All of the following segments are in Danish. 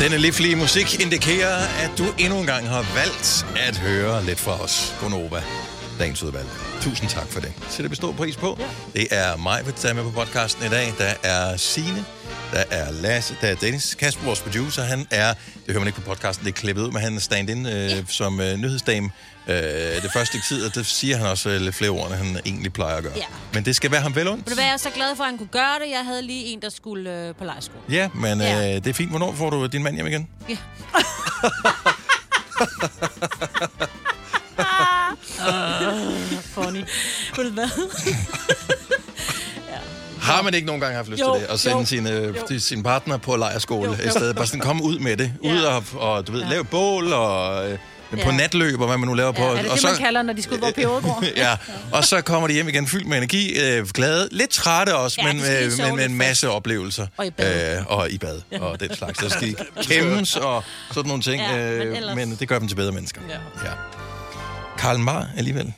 Denne livlige musik indikerer, at du endnu en gang har valgt at høre lidt fra os. Gonova, dagens udvalg. Tusind tak for det. Så det består pris på. Det er mig, der er med på podcasten i dag. Der er Sine, der er Lasse, der er Dennis. Kasper, vores producer, han er, det hører man ikke på podcasten, det er klippet ud, men han er stand-in øh, som øh, nyhedsdame øh, det første stykke tid, og det siger han også øh, lidt flere ord, end han egentlig plejer at gøre. Ja. Men det skal være ham vel ondt. Vil du være jeg er så glad for, at han kunne gøre det? Jeg havde lige en, der skulle øh, på lejerskole. Ja, men Ja. øh, det er fint. Hvornår får du din mand hjem igen? Ja. Funny. Ved du hvad? Har man ikke nogen gange haft lyst Jo, til det? At sende jo, sin, øh, jo. sin partner på lejerskole Jo, i stedet? Bare sådan komme ud med det. Ja. Ud og, og du ved, lave bål og øh, på Ja. natløb og hvad man nu laver på. Er det og det, man kalder, når de skal ud på Peberdgård? ja, og så kommer de hjem igen fyldt med energi, øh, glade, lidt trætte også, Ja, men, øh, men med en masse oplevelser. Og i bad. Øh, og i bad, og den slags. Så skal de kæmmes og sådan nogle ting, Ja, men øh, ellers- men det gør dem til bedre mennesker. Ja. ja. Karl Marr alligevel.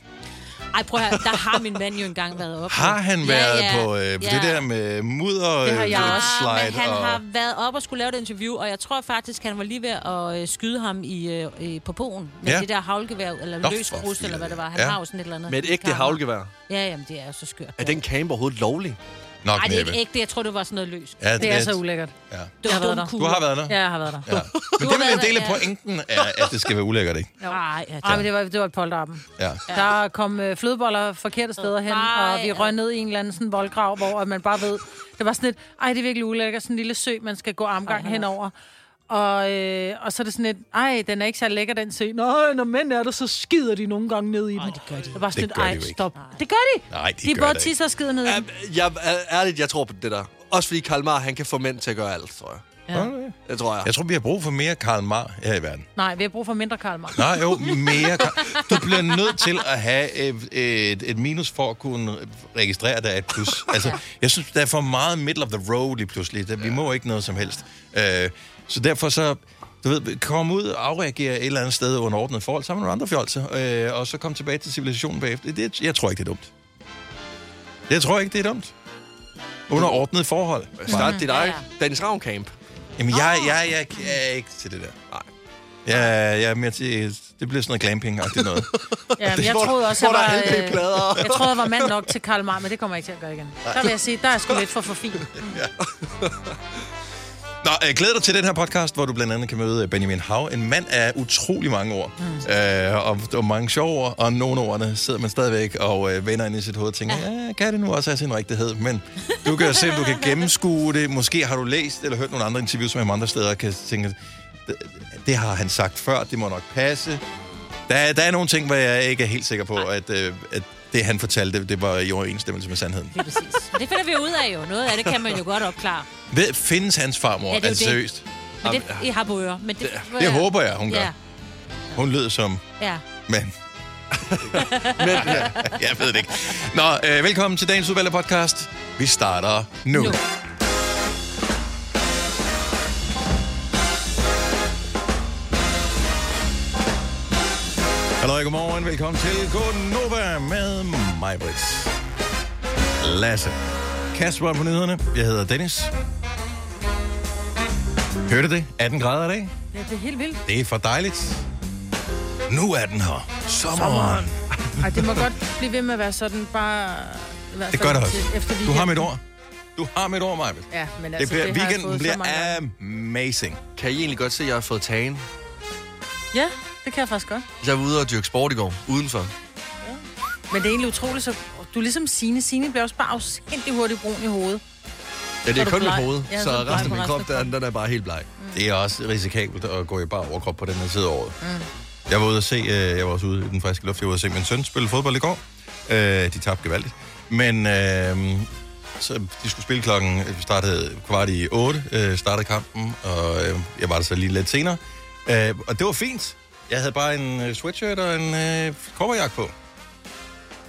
Ej, prøv at høre, der har min mand jo engang været oppe. Har han været ja, ja. på, øh, på det der med mudder Det har jeg øh, også. slide? men han og... har været op og skulle lave et interview, og jeg tror faktisk, han var lige ved at øh, skyde ham i, øh, på poen med Ja. det der havlgevær, eller Nå, løs krus, eller hvad det var. Han Ja. har jo sådan et eller andet. Med et ægte havlgevær. Ja, jamen, det er så skørt. Er den camp overhovedet lovlig? Nok Nej, det er ikke ægte. Jeg tror, det var sådan noget løs. Ja, Det er så ulækkert. Ja. Det har var været der. Du har været der? Ja, jeg har været der. Ja. Men det er vel en del af pointen, er, at det skal være ulækkert, ikke? Nej, ja, Nej, men det var, det var et polterappen. Ja. Der kom øh, flødeboller forkerte steder hen, Nej, og vi røg ned i en eller anden sådan voldgrav, hvor at man bare ved, det var sådan et, ej, det er virkelig ulækkert, sådan en lille sø, man skal gå armgang Ej, henover. Og, øh, og så er det sådan et, ej, den er ikke så lækker, den sø. Nå, når mænd er der, så skider de nogle gange ned i den. det gør de. Det var sådan Det et, gør de ej, stop. Det gør de. Nej, de de gør både det ikke. tisser og skider ned i den. Jeg, jeg, ærligt, jeg tror på det der. Også fordi Karl Marr, han kan få mænd til at gøre alt, tror jeg. Ja. Det tror jeg. Jeg tror, vi har brug for mere Karl Marr her i verden. Nej, vi har brug for mindre Karl Marx. Nej, jo, mere. Karl- Du bliver nødt til at have et, et, et minus for at kunne registrere, at der er et plus. Altså, jeg synes, der er for meget middle of the road lige pludselig. Der- Vi må ikke noget som helst. Øh, så derfor så, du ved, kom ud og afreagere et eller andet sted under ordnet forhold sammen med nogle andre fjolser, øh, og så kom tilbage til civilisationen bagefter. Det, jeg tror ikke, det er dumt. Jeg tror ikke, det er dumt. Under ordnet forhold. Start dit Ja, eget. Dennis Ravn camp. Jamen, jeg, jeg, jeg, jeg er ikke til det der. Nej. Jeg, jeg er mere til, det bliver sådan noget glamping-agtigt noget. Ja, men jeg troede også, hvor jeg var, LP-plader. jeg troede, jeg var mand nok til Karl Marx, men det kommer jeg ikke til at gøre igen. Der vil jeg sige, der er sgu lidt for for fint. Nå, øh, glæder dig til den her podcast, hvor du blandt andet kan møde Benjamin Hav. En mand af utrolig mange ord. Mm. Øh, og er mange sjove ord, og nogle ordene sidder man stadigvæk og øh, vender ind i sit hoved og tænker, ja, kan det nu også have sin rigtighed? Men du kan jo se, om du kan gennemskue det. Måske har du læst eller hørt nogle andre interviews med ham andre steder, og kan tænke, det, har han sagt før, det må nok passe. Der, er- der er nogle ting, hvor jeg ikke er helt sikker på, at, øh, at det, han fortalte, det var i overensstemmelse med sandheden. Det er præcis. Men det finder vi ud af jo. Noget af det kan man jo godt opklare. Ved, findes hans farmor? Ja, det er altså, det. seriøst. Men det, I har på øre. Men det, Det håber jeg, hun gør. Ja, Hun lød som... ja. Men Men, ja. jeg ved det ikke. Nå, øh, velkommen til dagens udvalgte podcast. Vi starter nu. Nu. Hallo, godmorgen. Velkommen til Godnova med mig, Brits. Lasse. Kasper på nyhederne. Jeg hedder Dennis. Hørte det? 18 grader i dag. Ja, det er helt vildt. Det er for dejligt. Nu er den her. Sommeren. Ej, det må godt blive ved med at være sådan, bare... i hvert Det fald gør det også. Efter Du har mit ord. Du har mit ord, Maja. Ja, men Det altså, bliver, det har jeg weekenden bliver amazing. kan I egentlig godt se, at jeg har fået tagen? Ja, det kan jeg faktisk godt. Jeg var ude og dyrke sport i går, udenfor. Men det er egentlig utroligt, så du er ligesom Signe. Signe bliver også bare afsindig hurtigt brun i hovedet. Ja, det er er kun du mit bleg. hoved, Ja, så så bleg resten af min krop, af den, er bare helt bleg. Det er også risikabelt at gå i bare overkrop på den her tid af året. Mm. Jeg var ude at se, øh, jeg var også ude i den friske luft, jeg var ude at se min søn spille fodbold i går. Øh, de tabte gevaldigt. Men øh, så de skulle spille klokken, vi startede kvart i 8, øh, startede kampen, og øh, jeg var der så lige lidt senere. Øh, og det var fint. Jeg havde bare en øh, sweatshirt og en øh, kobberjakke på.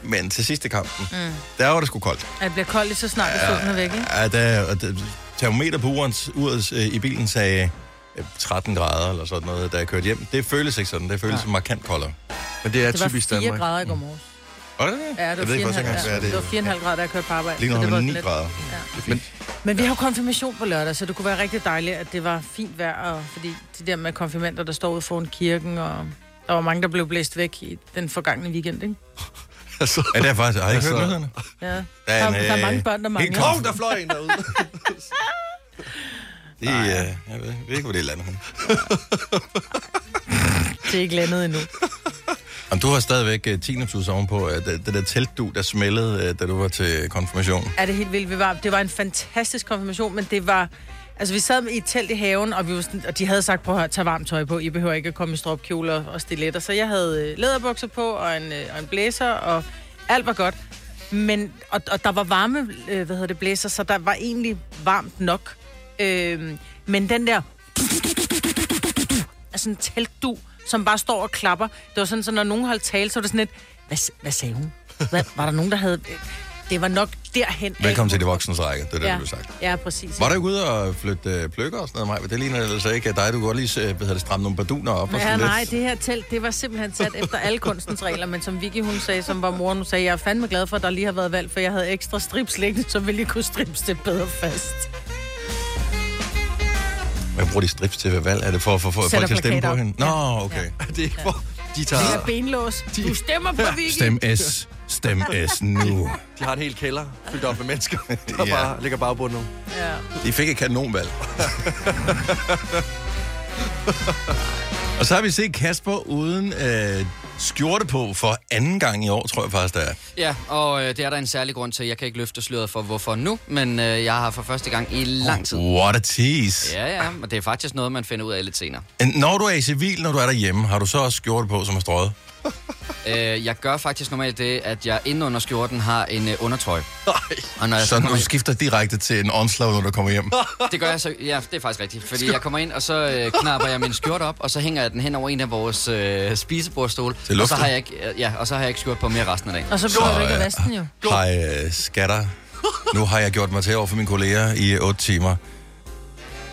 Men til sidste kampen, mm. der var det sgu koldt. At det bliver koldt lige så snart, du solen er væk, ikke? Ja, der, og der, termometer på uret, uret øh, i bilen sagde øh, 13 grader eller sådan noget, da jeg kørte hjem. Det føles ikke sådan. Det føles ja. markant koldere. Men det er Det var typisk 4 Danmark. grader i går morges. Var det det? Ja, det jeg var ved ikke, 4,5 hvad ja, er det var 4,5 grader, da jeg kørte på arbejde. Lige nu har det man var 9 lidt- grader. Ja. Det er fint. Men vi har jo konfirmation på lørdag, så det kunne være rigtig dejligt, at det var fint vejr, og fordi de der med konfirmander, der står ude foran kirken, og der var mange, der blev blæst væk i den forgangne weekend, ikke? altså, Ja, det er faktisk... Har I ikke hørt Altså- nyhederne? Ja. Der Der, er en, der, der er øh, mange børn, der mangler. konf- Åh, der fløj en derude. Det, øh, jeg ved, jeg ved ikke, hvor det er landet. Det er ikke landet endnu. Jamen, du har stadigvæk øh, uh, tinnitus ovenpå, uh, det, det der teltdu, der smældede, uh, da du var til konfirmation. Er det helt vildt? Vi var, det var en fantastisk konfirmation, men det var... Altså, vi sad i et telt i haven, og, vi var sådan, og de havde sagt, prøv at tage varmt tøj på. I behøver ikke at komme i stropkjoler og stiletter. Så jeg havde øh, læderbukser på, og en, øh, og en blæser, og alt var godt. Men, og, og der var varme, øh, hvad hedder det, blæser, så der var egentlig varmt nok. Øh, men den der... Altså en teltdu, som bare står og klapper. Det var sådan, så når nogen holdt tale, så var det sådan et... Hvad, hvad sagde hun? Hvad, var der nogen, der havde... Det var nok derhen af. Velkommen til de voksnes række, det er det, ja. du sagt. Ja, præcis. Var du ikke ude og flytte uh, pløkker og sådan noget, Maja? Det ligner altså ikke dig. Du kunne godt lige hedder det, stramme nogle barduner op. og Ja, sådan nej, lidt. det her telt, det var simpelthen sat efter alle kunstens regler, men som Vicky, hun sagde, som var mor, nu sagde, jeg er fandme glad for, at der lige har været valg, for jeg havde ekstra strips liggende, så ville jeg kunne strips det bedre fast. Hvad bruger de strips til ved valg? Er det for at få folk til at stemme på hende? Nå, okay. det er ikke for... De, Det tager, er benlås. Du stemmer på Vicky. Stem S. Stem S nu. de har en hel kælder fyldt op med mennesker, der Ja. bare ligger bare på nu. Ja. De fik et kanonvalg. og så har vi set Kasper uden øh, skjorte på for anden gang i år, tror jeg faktisk, det er. Ja, og øh, det er der en særlig grund til. Jeg kan ikke løfte sløret for, hvorfor nu, men øh, jeg har for første gang i lang tid. What a tease. Ja, ja, og det er faktisk noget, man finder ud af lidt senere. En- Når du er i civil, når du er derhjemme, har du så også skjorte på, som er strøget? Øh, jeg gør faktisk normalt det, at jeg inde under skjorten har en øh, undertrøje. Og når jeg Så så du skifter direkte til en onslag, når du kommer hjem. det gør jeg så, ja, det er faktisk rigtigt. Fordi jeg kommer ind, og så øh, knapper jeg min skjorte op, og så hænger jeg den hen over en af vores øh, spisebordstole. Til Og så har jeg ikke, øh, ja, og så har jeg ikke skjort på mere resten af dagen. Og så Så, du ikke at den jo. Hej, øh, skatter. Nu har jeg gjort mig til over for mine kolleger i 8 timer.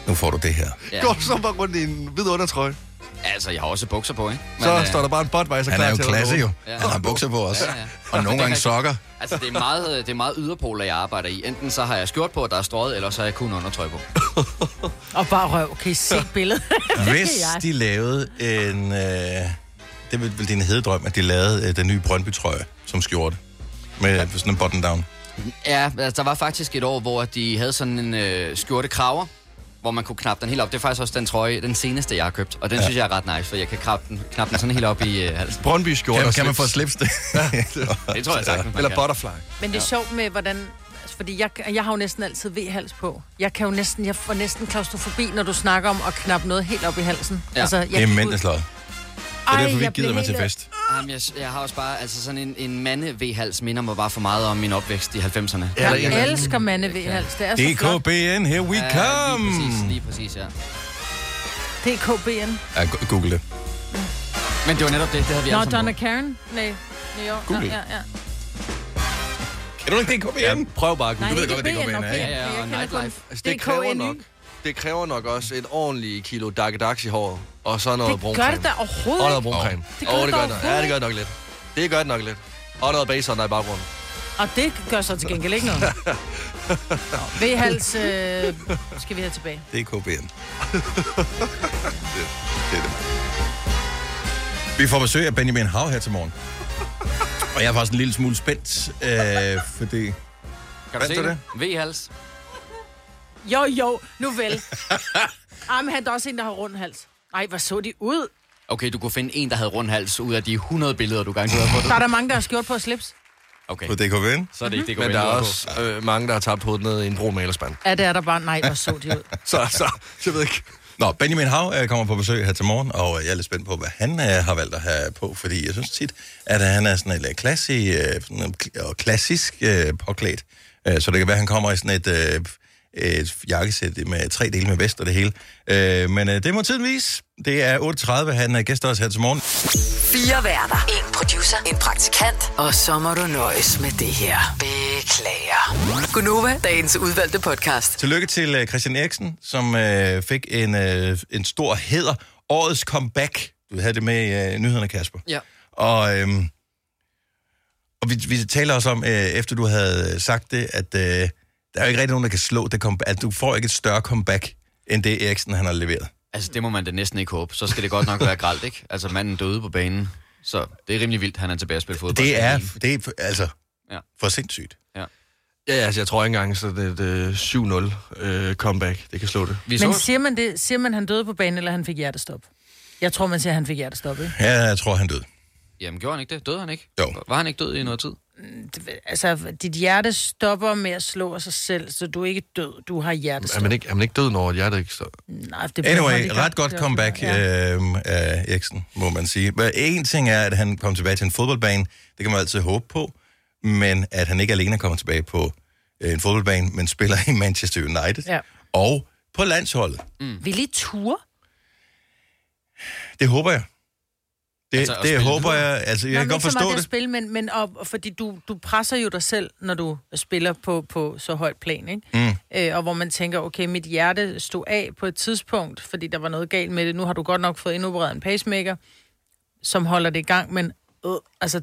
Nu får du det her. Ja. Går så bare rundt i en hvid undertrøje? Altså, jeg har også bukser på, ikke? Så øh, står der bare en Budweiser Han klar er jo til klasse jo. Ja. Han har bukser på også. Ja, ja. Og nogle gange sokker. Altså, det er meget, det er meget yderpoler, jeg arbejder i. Enten så har jeg skjort på, der er strøget, eller så har jeg kun undertrøj på. Og bare røv. Kan I se billedet? Hvis de lavede en... Øh, det vil vel din hededrøm, at de lavede øh, den nye Brøndby-trøje som skjorte. Med sådan en button-down. Ja, altså, der var faktisk et år, hvor de havde sådan en øh, skjorte kraver, hvor man kunne knappe den helt op. Det er faktisk også den trøje, den seneste, jeg har købt. Og den ja. synes jeg er ret nice, for jeg kan knappe den, knappe den sådan helt op i øh, halsen. Brøndby skjorte Kan, kan man få slips det? Det tror jeg sagtens, Eller kan. butterfly. Men det er sjovt med, hvordan... altså, Fordi jeg, jeg har jo næsten altid V-hals på. Jeg kan jo næsten, jeg får næsten klaustrofobi, når du snakker om at knappe noget helt op i halsen. Ja. Altså, jeg Det er kan- mændesløjet. Det er Ej, derfor, vi jeg ikke gider med til fest. Jamen, jeg, jeg har også bare, altså sådan en, en mande-V-hals minder mig bare for meget om min opvækst i 90'erne. Ja, Jeg elsker mande V-hals. Det er så flot. DKBN, here we Ja, come! lige præcis, lige præcis, ja. DKBN. Ja, google det. Men det var netop det, det havde vi Nå, alle Donna. Karen? Nej, New York. Google. Ja, ja, ja. Kan du ikke DKBN? Ja, prøv bare at Nej, google. ved godt, hvad DKBN BN, er, okay. ikke? Ja, ja, og nightlife. Altså, det kræver DKNY. nok, det kræver nok også et ordentligt kilo dakkedags i håret. Og så noget Det bruncreme. gør det da overhovedet Og noget ikke. bruncreme. Det gør Åh, det det gør det. Ja, det gør det nok lidt. Det gør det nok lidt. Og noget base der i baggrunden. Og det gør så til gengæld ikke noget. Nå, V-hals øh, skal vi have tilbage. DKBN. det, det er det. Vi får besøg af Benjamin Hav her til morgen. Og jeg er faktisk en lille smule spændt, øh, fordi... Kan du se du det? V-hals. Jo, jo, nu vel. Ej, men han er også en, der har rund hals. Ej, hvor så de ud. Okay, du kunne finde en, der havde rund hals ud af de 100 billeder, du garanteret har Der fået. er der mange, der har skjort på slips. Okay, På DKBN? så er det ikke det, Men der er også øh, mange, der har tabt hovedet ned i en brun malerspand. Ja, det er der bare. Nej, hvor så de ud. Så, så, jeg ved ikke. Nå, Benjamin Hav øh, kommer på besøg her til morgen, og øh, jeg er lidt spændt på, hvad han øh, har valgt at have på, fordi jeg synes tit, at han er sådan lidt klassi, øh, sådan en kl- og klassisk øh, påklædt. Øh, så det kan være, at han kommer i sådan et, øh, et jakkesæt med tre dele med vest og det hele. Øh, men øh, det må tiden vise. Det er 8.30, han er gæst også her til morgen. Fire værter. En producer. En praktikant. Og så må du nøjes med det her. Beklager. Gunova, dagens udvalgte podcast. Tillykke til øh, Christian Eriksen, som øh, fik en, øh, en stor hæder. Årets comeback. Du havde det med i øh, nyhederne, Kasper. Ja. Og, øhm, og vi, vi taler også om, øh, efter du havde sagt det, at øh, der er jo ikke rigtig nogen, der kan slå det comeback. Altså, du får ikke et større comeback, end det Eriksen, han har leveret. Altså, det må man da næsten ikke håbe. Så skal det godt nok være gralt, ikke? Altså, manden døde på banen. Så det er rimelig vildt, han er tilbage at spille fodbold. Det er, det er altså Ja. for sindssygt. Ja, ja, altså, jeg tror ikke engang, så det er et øh, 7-0 øh, comeback. Det kan slå det. Vi Men så, siger man det? Siger man, han døde på banen, eller han fik hjertestop? Jeg tror, man siger, at han fik hjertestop, ikke? Ja, jeg tror, han døde. Jamen, gjorde han ikke det? Døde han ikke? Jo. Var han ikke død i noget tid? Det- Altså, dit hjerte stopper med at slå af sig selv, så du er ikke død. Du har hjertestop. Er man ikke, er man ikke død, når hjertet ikke står? Nej, det Anyway, hurtigt ret godt Det comeback Ja. øh, af Eriksen, må man sige. Men en ting er, at han kom tilbage til en fodboldbane. Det kan man altid håbe på. Men at han ikke alene kommer tilbage på øh, en fodboldbane, men spiller i Manchester United. Ja. Og på landsholdet. Vil I ture? Det håber jeg. Det, Altså, det håber jeg. Altså, jeg Nå, kan godt ikke så forstå meget det. at spille, men, men op, fordi du, du presser jo dig selv, når du spiller på, på så højt plan, ikke? Mm. Øh, og hvor man tænker, okay, mit hjerte stod af på et tidspunkt, fordi der var noget galt med det. Nu har du godt nok fået indopereret en pacemaker, som holder det i gang, men øh, altså,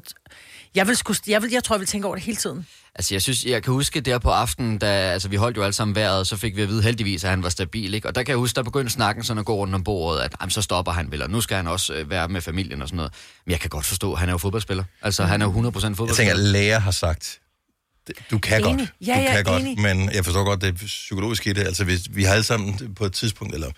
jeg, vil sku, jeg, vil, jeg tror, jeg vil tænke over det hele tiden. Altså, jeg synes, jeg kan huske der på aftenen, da altså, vi holdt jo alle sammen vejret, så fik vi at vide heldigvis, at han var stabil, ikke? Og der kan jeg huske, der begyndte snakken sådan at gå rundt om bordet, at jamen, så stopper han vel, og nu skal han også øh, være med familien og sådan noget. Men jeg kan godt forstå, at han er jo fodboldspiller. Altså, han er jo 100% Jeg fodboldspiller. tænker, at læger har sagt, du kan Enig. godt. Ja, du ja, kan godt, enig. men jeg forstår godt det psykologiske i det. Altså, hvis vi har alle sammen på et tidspunkt, eller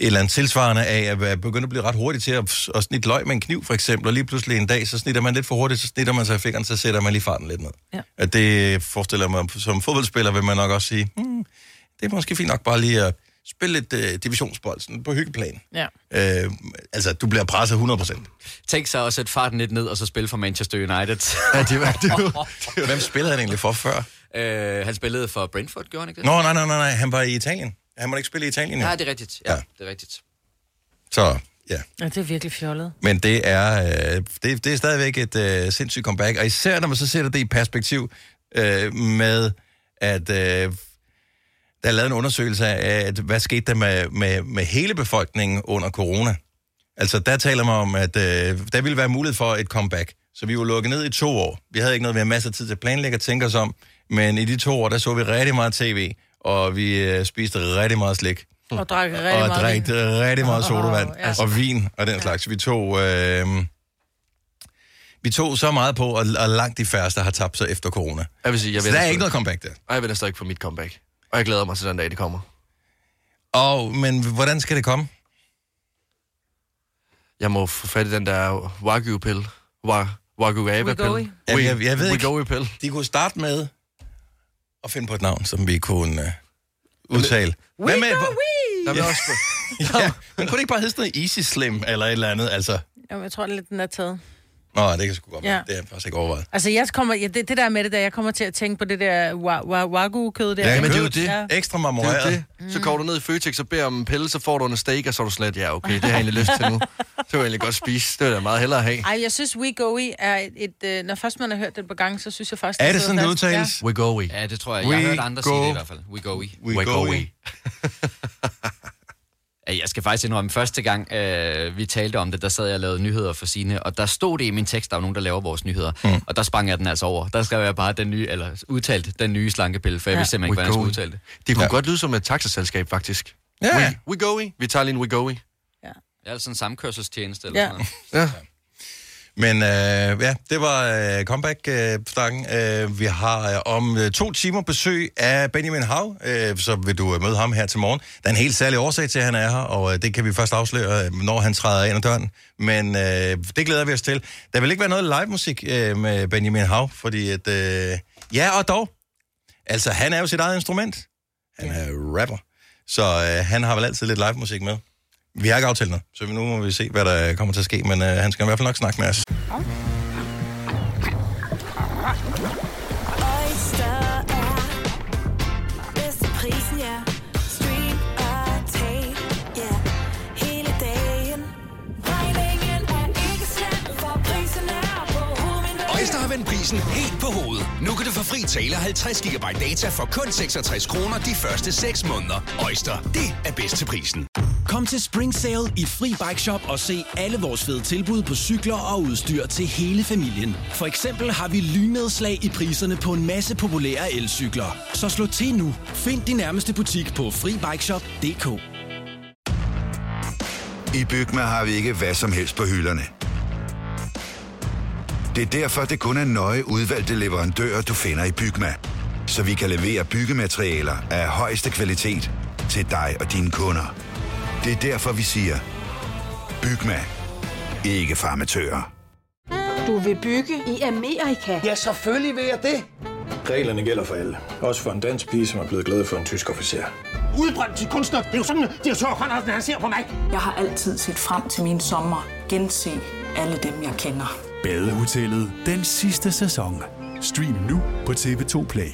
et eller andet tilsvarende af at være begyndt at blive ret hurtigt til at, at snitte løg med en kniv, for eksempel, og lige pludselig en dag, så snitter man lidt for hurtigt, så snitter man sig i fingeren, så sætter man lige farten lidt ned. Ja. At det forestiller mig, som fodboldspiller vil man nok også sige, hmm, det er måske fint nok bare lige at spille lidt uh, divisionsbold sådan på hyggeplan. Ja. Uh, altså, du bliver presset 100%. Tænk så at sætte farten lidt ned, og så spille for Manchester United. Ja, det var, det var, Hvem spillede han egentlig for før? øh, han spillede for Brentford, gjorde han ikke det? Nå, nej, nej, nej, nej, han var i Italien. Han må ikke spille i Italien, jo. Nej, det er rigtigt. Ja, Ja. det er rigtigt. Så, ja. ja, det er virkelig fjollet. Men det er, øh, det, det er stadigvæk et øh, sindssygt comeback, og især når man så sætter det i perspektiv øh, med, at øh, der er lavet en undersøgelse af, at, hvad skete der med, med, med hele befolkningen under corona. Altså, der taler man om, at øh, der ville være mulighed for et comeback. Så vi var lukket ned i to år. Vi havde ikke noget, vi havde masser af tid til at planlægge og tænke os om, men i de to år, der så vi rigtig meget tv, og vi øh, spiste rigtig meget slik Og drak rigtig og meget drak vin. rigtig meget sodavand ja. og vin og den slags. Vi tog, øh, vi tog så meget på, og, og langt de færreste har tabt sig efter corona. jeg vil sige, jeg Så der er ikke noget comeback der. Og jeg venter stadig på mit comeback. Og jeg glæder mig til den dag, det kommer. Og, men hvordan skal det komme? Jeg må få fat i den der Wagyu-pille. Wa- Wagyu-aba-pille. Wegovy. Jamen, jeg- jeg ved ikke. Wegovy-pille. De kunne starte med at finde på et navn, som vi kunne uh, udtale. Hvad med? Der vil også... Ja, men kunne det ikke bare hedde sådan noget Easy Slim eller et eller andet? Altså, Jamen, jeg tror, det er lidt, den er taget. Nå, det kan sgu godt være. Ja. Det er jeg faktisk ikke overvejet. Altså, jeg kommer, ja, det, det der med det der, jeg kommer til at tænke på det der wa- wa- wagyu-kød der. Ja, men det er jo det. Ja. Ekstra Det marmoreret. er jo det. Så går du ned i Føtex og beder om en pille, så får du en steak, og så er du slet, ja, okay, det har jeg egentlig lyst til nu. Det vil jeg egentlig godt spise. Det vil jeg meget hellere have. Ej, jeg synes, We Go I er et, et øh, når først man har hørt det på gang, så synes jeg faktisk, Er det sådan, det udtales? Wegovy. Ja, det tror jeg. Jeg har We hørt andre go- sige det i hvert fald. We go we. We go we. Ja, Jeg skal faktisk indrømme, første gang øh, vi talte om det, der sad jeg og lavede nyheder for sine, og der stod det i min tekst, der er jo nogen, der laver vores nyheder, mm. og der sprang jeg den altså over. Der skrev jeg bare den nye, eller udtalt den nye slankepille, for jeg Ja. vidste simpelthen ikke, hvordan jeg skulle udtale det. Det kunne Ja. ja. godt lyde som et taxaselskab, faktisk. Ja, ja. We, Wegovy. Vi tager lige en Wegovy. Det er altså en samkørselstjeneste eller Ja. sådan noget. Ja. Men øh, ja, det var øh, comeback-stangen. Øh, vi har øh, om øh, to timer besøg af Benjamin Hav, øh, så vil du øh, møde ham her til morgen. Der er en helt særlig årsag til, at han er her, og øh, det kan vi først afsløre, øh, når han træder ind ad døren. Men øh, det glæder vi os til. Der vil ikke være noget live-musik øh, med Benjamin Hav, fordi at... Øh, ja, og dog. Altså, han er jo sit eget instrument. Han er rapper. Så øh, han har vel altid lidt live-musik med. Vi har ikke aftalt noget, så nu må vi se, hvad der kommer til at ske, men øh, han skal i hvert fald nok snakke med os. Okay. Prisen helt på hovedet. Nu kan du få fri tale 50 GB data for kun 66 kroner de første 6 måneder. Øjster, det er bedst til prisen. Kom til Spring Sale i Fri Bike Shop og se alle vores fede tilbud på cykler og udstyr til hele familien. For eksempel har vi lynedslag i priserne på en masse populære elcykler. Så slå til nu. Find din nærmeste butik på FriBikeShop.dk I Bygma har vi ikke hvad som helst på hylderne. Det er derfor, det kun er nøje udvalgte leverandører, du finder i Bygma. Så vi kan levere byggematerialer af højeste kvalitet til dig og dine kunder. Det er derfor, vi siger, Bygma. Ikke farmatører. Du vil bygge i Amerika? Ja, selvfølgelig vil jeg det. Reglerne gælder for alle. Også for en dansk pige, som er blevet glad for en tysk officer. Udbrændt til kunstner. Det er jo sådan, at de har han ser på mig. Jeg har altid set frem til min sommer. Gense alle dem, jeg kender. Badehotellet den sidste sæson. Stream nu på TV2 Play.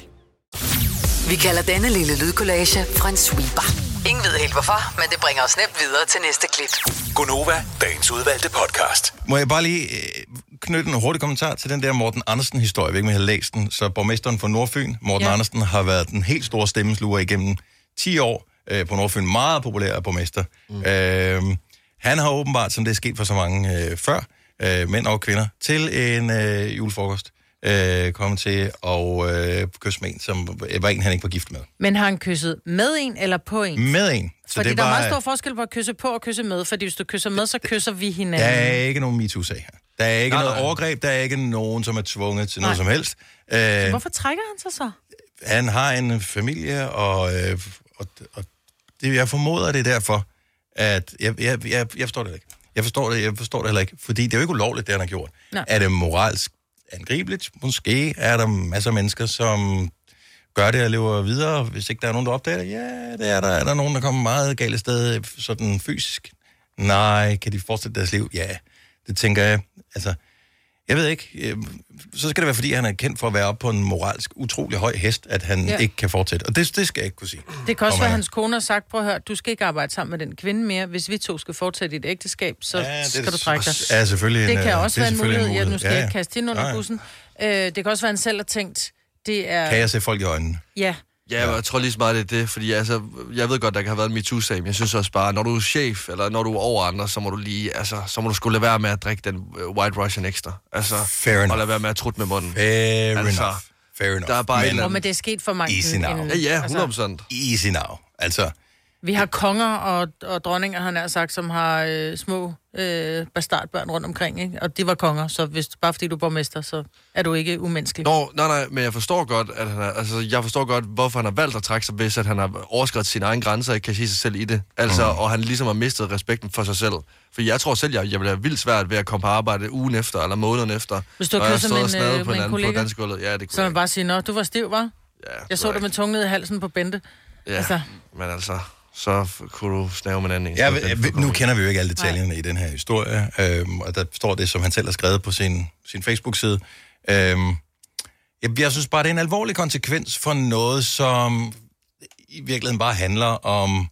Vi kalder denne lille lydkollage en sweeper. Ingen ved helt hvorfor, men det bringer os nemt videre til næste klip. Gunova, dagens udvalgte podcast. Må jeg bare lige øh, knytte en hurtig kommentar til den der Morten Andersen-historie. Jeg ved ikke, om jeg har læst den. Så borgmesteren for Nordfyn, Morten ja. Ja. Andersen, har været den helt store stemmesluger igennem 10 år øh, på Nordfyn. Meget populær borgmester. Mm. Øh, han har åbenbart, som det er sket for så mange øh, før, øh, mænd og kvinder, til en øh, julefrokost øh, kommet til at øh, kysse med en, som var en, han ikke var gift med. Men har han kysset med en eller på en? Med en. Så fordi der er meget stor forskel på at kysse på og kysse med, fordi hvis du kysser med, så kysser vi Der hinanden. er ikke nogen MeToo-sag her. Der er ikke Nej, noget nej. overgreb, der er ikke nogen, som er tvunget til noget Nej. som helst. Så Øh, Hvorfor trækker han sig så? han har en familie, og, øh, og, og det, jeg formoder, det er derfor, at jeg, jeg, jeg, jeg forstår det ikke. Jeg forstår det, jeg forstår det heller ikke, fordi det er jo ikke ulovligt, det han har gjort. Nej. Er det moralsk angribeligt? Måske er der masser af mennesker, som gør det og lever videre, hvis ikke der er nogen, der opdager det. Ja, det er der. Er der nogen, der kommer meget galt sted, sådan fysisk? Nej. Kan de fortsætte deres liv? Ja, det tænker jeg. Altså, jeg ved ikke. øh, Så skal det være, fordi han er kendt for at være oppe på en moralsk utrolig høj hest, at han Ja. ja. ikke kan fortsætte. Og det, det skal jeg ikke kunne sige. Det kan også være, at han- hans kone har sagt, prøv at høre, du skal ikke arbejde sammen med den kvinde mere. Hvis vi to skal fortsætte et ægteskab, så Ja, ja, det skal du trække dig. er selvfølgelig det en, kan øh, også det være en selvfølgelig en mulighed. Ja, nu mulighed. skal Ja, jeg ja. ikke kaste hende under Ja, ja. bussen. Øh, det kan også være, at han selv har tænkt, det er... Kan jeg se folk i øjnene? Ja, Ja, men jeg tror lige så meget, det er det, fordi altså, jeg ved godt, der kan have været en MeToo-sag, men jeg synes også bare, når du er chef, eller når du er over andre, så må du lige, altså, så må du skulle lade være med at drikke den uh, White Russian ekstra. Altså, Fair enough. og lade være med at trutte med munden. Fair Altså, enough. Fair enough. Der er bare Men- andet. men det er sket for mange. Easy now. Ja, ja, 100%. Easy now. Altså, Vi har konger og, og dronninger, han har sagt, som har øh, små øh, bastardbørn rundt omkring, ikke? Og de var konger, så hvis, bare fordi du er borgmester, så er du ikke umenneskelig. Nå, nej, nej, men jeg forstår godt, at han er, altså, jeg forstår godt, hvorfor han har valgt at trække sig, hvis at han har overskrevet sine egne grænser og ikke kan sige sig selv i det. Altså, mm. og han ligesom har mistet respekten for sig selv. For jeg tror selv, jeg, jeg vil have vildt svært ved at komme på arbejde ugen efter, eller måneden efter. Hvis du har kysset med og en, øh, på med en anden på kollega? dansegulvet. Ja, det kunne Så man bare sige, nå, du var stiv, var? Ja, Jeg så dig med tungen ned i halsen på Bente. Ja, altså. men altså, så kunne du snave med en anden en. Ja, nu kender vi jo ikke alle detaljerne i den her historie, øhm, og der står det, som han selv har skrevet på sin, sin Facebook-side. Øhm, jeg, jeg synes bare, det er en alvorlig konsekvens for noget, som i virkeligheden bare handler om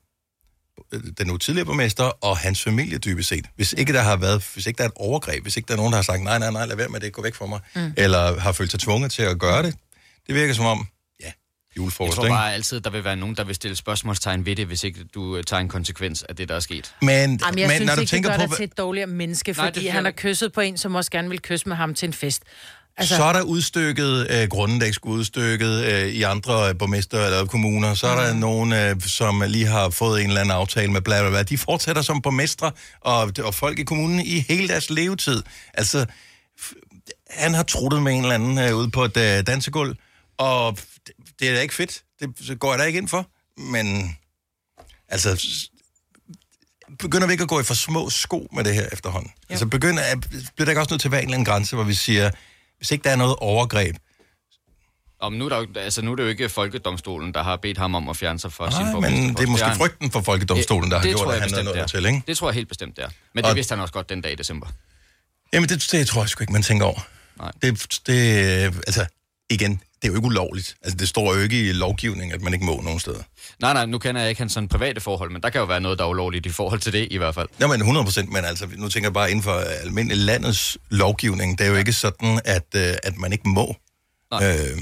øh, den nu tidligere borgmester og hans familie dybest set. Hvis ikke der har været, hvis ikke der er et overgreb, hvis ikke der er nogen, der har sagt, nej, nej, nej, lad være med det, gå væk fra mig, mm. eller har følt sig tvunget til at gøre det, det virker som om, ja, Jeg julefrokost, tror ikke? bare altid, der vil være nogen, der vil stille spørgsmålstegn ved det, hvis ikke du øh, tager en konsekvens af det, der er sket. Men, Jamen, jeg men synes når du ikke, tænker det gør på, dig til et dårligere menneske, Nej, fordi synes han har kysset på en, som også gerne vil kysse med ham til en fest. Altså... Så er der udstykket øh, grunden, der ikke skulle udstykket øh, i andre øh, borgmester eller kommuner. Så er der Mm. nogen, øh, som lige har fået en eller anden aftale med bla bla bla. De fortsætter som borgmestre og, og folk i kommunen i hele deres levetid. Altså, f- han har truttet med en eller anden øh, ude på et øh, dansegulv, og det, er da ikke fedt. Det går jeg da ikke ind for. Men altså, begynder vi ikke at gå i for små sko med det her efterhånden? Jo. Altså begynder, at- bliver der ikke også nødt til at være en eller anden grænse, hvor vi siger, hvis ikke der er noget overgreb, Om nu, er der, jo- altså, nu er det jo ikke Folkedomstolen, der har bedt ham om at fjerne sig fra sin Nej, borgmesterpost. men det er måske frygten for Folkedomstolen, der har det gjort, tror at han det er. dertil, ikke? Det tror jeg helt bestemt, det er. Men det Og- vidste han også godt den dag i december. Jamen, det, det tror jeg sgu ikke, man tænker over. Nej. Det, det, altså, igen, det er jo ikke ulovligt. Altså, det står jo ikke i lovgivningen, at man ikke må nogen steder. Nej, nej, nu kender jeg ikke hans sådan private forhold, men der kan jo være noget, der er ulovligt i forhold til det i hvert fald. Nå, men 100 procent, men altså, nu tænker jeg bare inden for almindelig landets lovgivning, det er jo ikke sådan, at, øh, at man ikke må. Øh,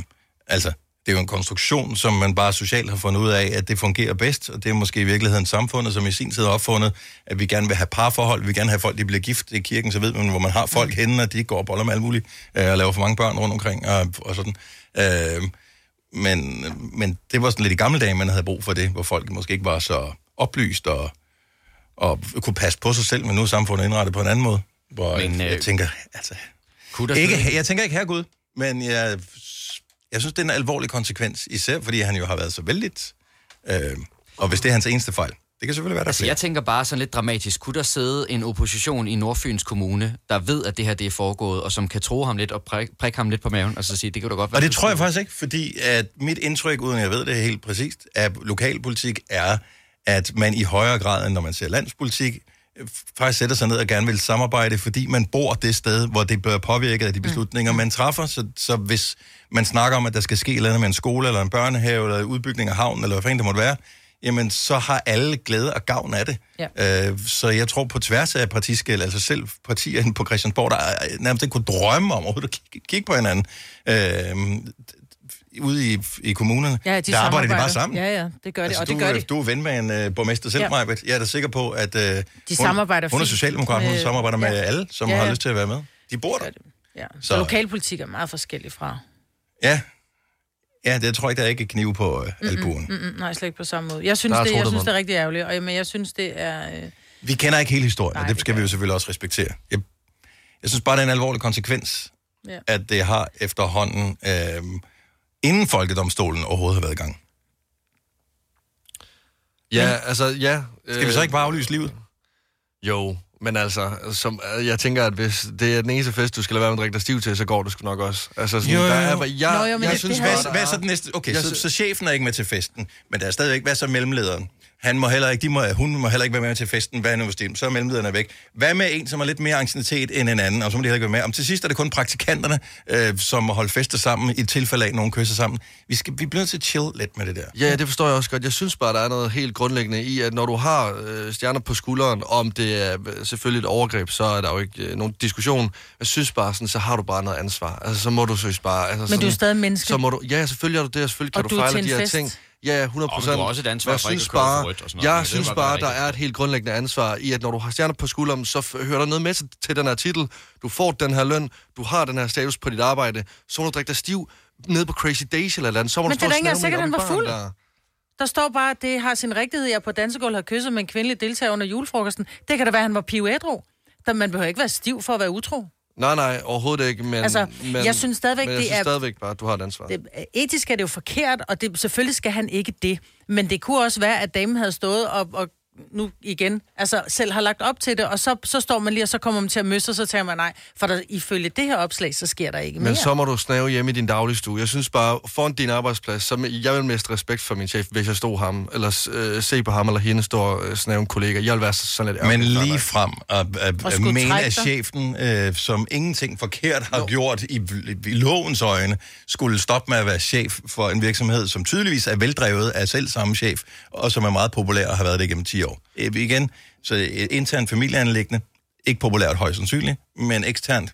altså, det er jo en konstruktion, som man bare socialt har fundet ud af, at det fungerer bedst, og det er måske i virkeligheden samfundet, som i sin tid har opfundet, at vi gerne vil have parforhold, vi vil gerne have folk, de bliver gift i kirken, så ved man, hvor man har folk henne, og de går og boller med alt muligt, øh, og laver for mange børn rundt omkring, og, og sådan. Øh, men, men det var sådan lidt i gamle dage, man havde brug for det, hvor folk måske ikke var så oplyst og, og kunne passe på sig selv, men nu er samfundet indrettet på en anden måde. Hvor men, Men, jeg, øh, jeg tænker, altså... Kunne der Ikke, jeg tænker ikke her Gud, men jeg, jeg synes, det er en alvorlig konsekvens, især fordi han jo har været så vældig. Øh, og hvis det er hans eneste fejl, det kan selvfølgelig være, der er Altså, flere. jeg tænker bare sådan lidt dramatisk. Kunne der sidde en opposition i Nordfyns Kommune, der ved, at det her det er foregået, og som kan tro ham lidt og prik, prikke ham lidt på maven, og så sige, det kan du godt være. Og det tror jeg faktisk ikke, fordi at mit indtryk, uden jeg ved det helt præcist, af lokalpolitik er, at man i højere grad, end når man ser landspolitik, faktisk sætter sig ned og gerne vil samarbejde, fordi man bor det sted, hvor det bliver påvirket af de beslutninger, man træffer. Så, så hvis man snakker om, at der skal ske et eller andet med en skole, eller en børnehave, eller udbygning af havnen, eller hvad fanden det måtte være, jamen så har alle glæde og gavn af det. Ja. Øh, så jeg tror på tværs af partiskæld, altså selv partier inde på Christiansborg, der er- nærmest ikke kunne drømme om overhovedet at kigge, kigge på hinanden. Øh, ude i, i kommunerne, Ja, de der arbejder de bare sammen. Ja, ja, det gør de, Altså, og det du, gør øh, de. Du er ven med en uh, borgmester selv, Ja. ja. Jeg er da sikker på, at uh, de hun, samarbejder hun er socialdemokrat, hun med- samarbejder med ja. alle, som Ja, har ja. lyst til at være med. De bor der. Ja. Så- så lokalpolitik er meget forskellig fra. Ja. Ja, det tror jeg ikke, der er ikke knive på uh, albuen. Mm, mm, nej, slet ikke på samme måde. Jeg synes, Der er det, jeg truttet synes det er rigtig ærgerligt, og jamen, jeg synes, det er... Øh, Vi kender ikke hele historien, Nej, og det det skal vi jo selvfølgelig også respektere. Jeg, jeg synes bare, det er en alvorlig konsekvens, Ja. at det har efterhånden, øh, inden folkedomstolen overhovedet har været i gang. Ja, altså, ja. Skal vi så ikke bare aflyse livet? Jo, men altså, som, jeg tænker, at hvis det er den eneste fest, du skal lade være med at drikke dig stiv til, så går det sgu nok også. Altså, sådan, Jo, jo, Der er, jeg, Nå, jo, jeg det- synes det hvad er er- så den næste? Okay, Jeg så, så chefen er ikke med til festen, men der er stadigvæk, hvad så mellemlederen? Han må heller ikke, de må, hun må heller ikke være med til festen. Hvad er nu, hvis det, så er mellemlederen er væk. Hvad med en, som har lidt mere anciennitet end en anden, og så må de heller ikke være med? Om til sidst er det kun praktikanterne, øh, som må holde fester sammen, i tilfælde af, at nogen kysser sammen. Vi, skal, vi bliver nødt til at chill lidt med det der. Ja, det forstår jeg også godt. Jeg synes bare, der er noget helt grundlæggende i, at når du har øh, stjerner på skulderen, om det er øh, selvfølgelig et overgreb, så er der jo ikke øh, nogen diskussion. Jeg synes bare, sådan, så har du bare noget ansvar. Altså, så må du synes bare... Altså, Men sådan, du er stadig menneske. Så må du, ja, selvfølgelig er du det, og selvfølgelig kan Og du, du er fejle de her fest. ting. Ja, 100 Og men procent. du har også et ansvar jeg for ikke synes at køre for bare, rødt og sådan noget. Jeg synes bare, der er et helt grundlæggende ansvar i, at når du har stjerner på skulderen, så hører der noget med til, til den her titel. Du får den her løn, du har den her status på dit arbejde, så må du drikke dig stiv ned på Crazy Days eller et eller andet. Så må Men du det er da og ikke sikkert, han var fuld. der. der står bare, at det har sin rigtighed, at jeg på dansegulvet har kysset med en kvindelig deltager under julefrokosten. Det kan da være, at han var pivetro. Der, man behøver ikke være stiv for at være utro. Nej, nej, overhovedet ikke, men... Altså, men, jeg synes stadigvæk, men jeg det synes er- stadigvæk bare, at du har et ansvar. Det, etisk er det jo forkert, og det, selvfølgelig skal han ikke det. Men det kunne også være, at damen havde stået og, og nu igen, altså selv har lagt op til det, og så, så står man lige, og så kommer man til at møsse, og så tager man nej. For der, ifølge det her opslag, så sker der ikke mere. Men så må du snave hjemme i din dagligstue. Jeg synes bare, foran din arbejdsplads, så jeg vil mest respekt for min chef, hvis jeg stod ham, eller øh, se på ham eller hende stå og øh, snave en kollega. Jeg vil være sådan lidt Men ærgerlig lige frem at, at, Og at mene, at chefen, øh, som ingenting forkert har gjort i, i lovens øjne, skulle stoppe med at være chef for en virksomhed, som tydeligvis er veldrevet af selv samme chef, og som er meget populær og har været det gennem 10 år. Øh, igen, så et internt familieanlæggende, ikke populært højst sandsynligt, men eksternt.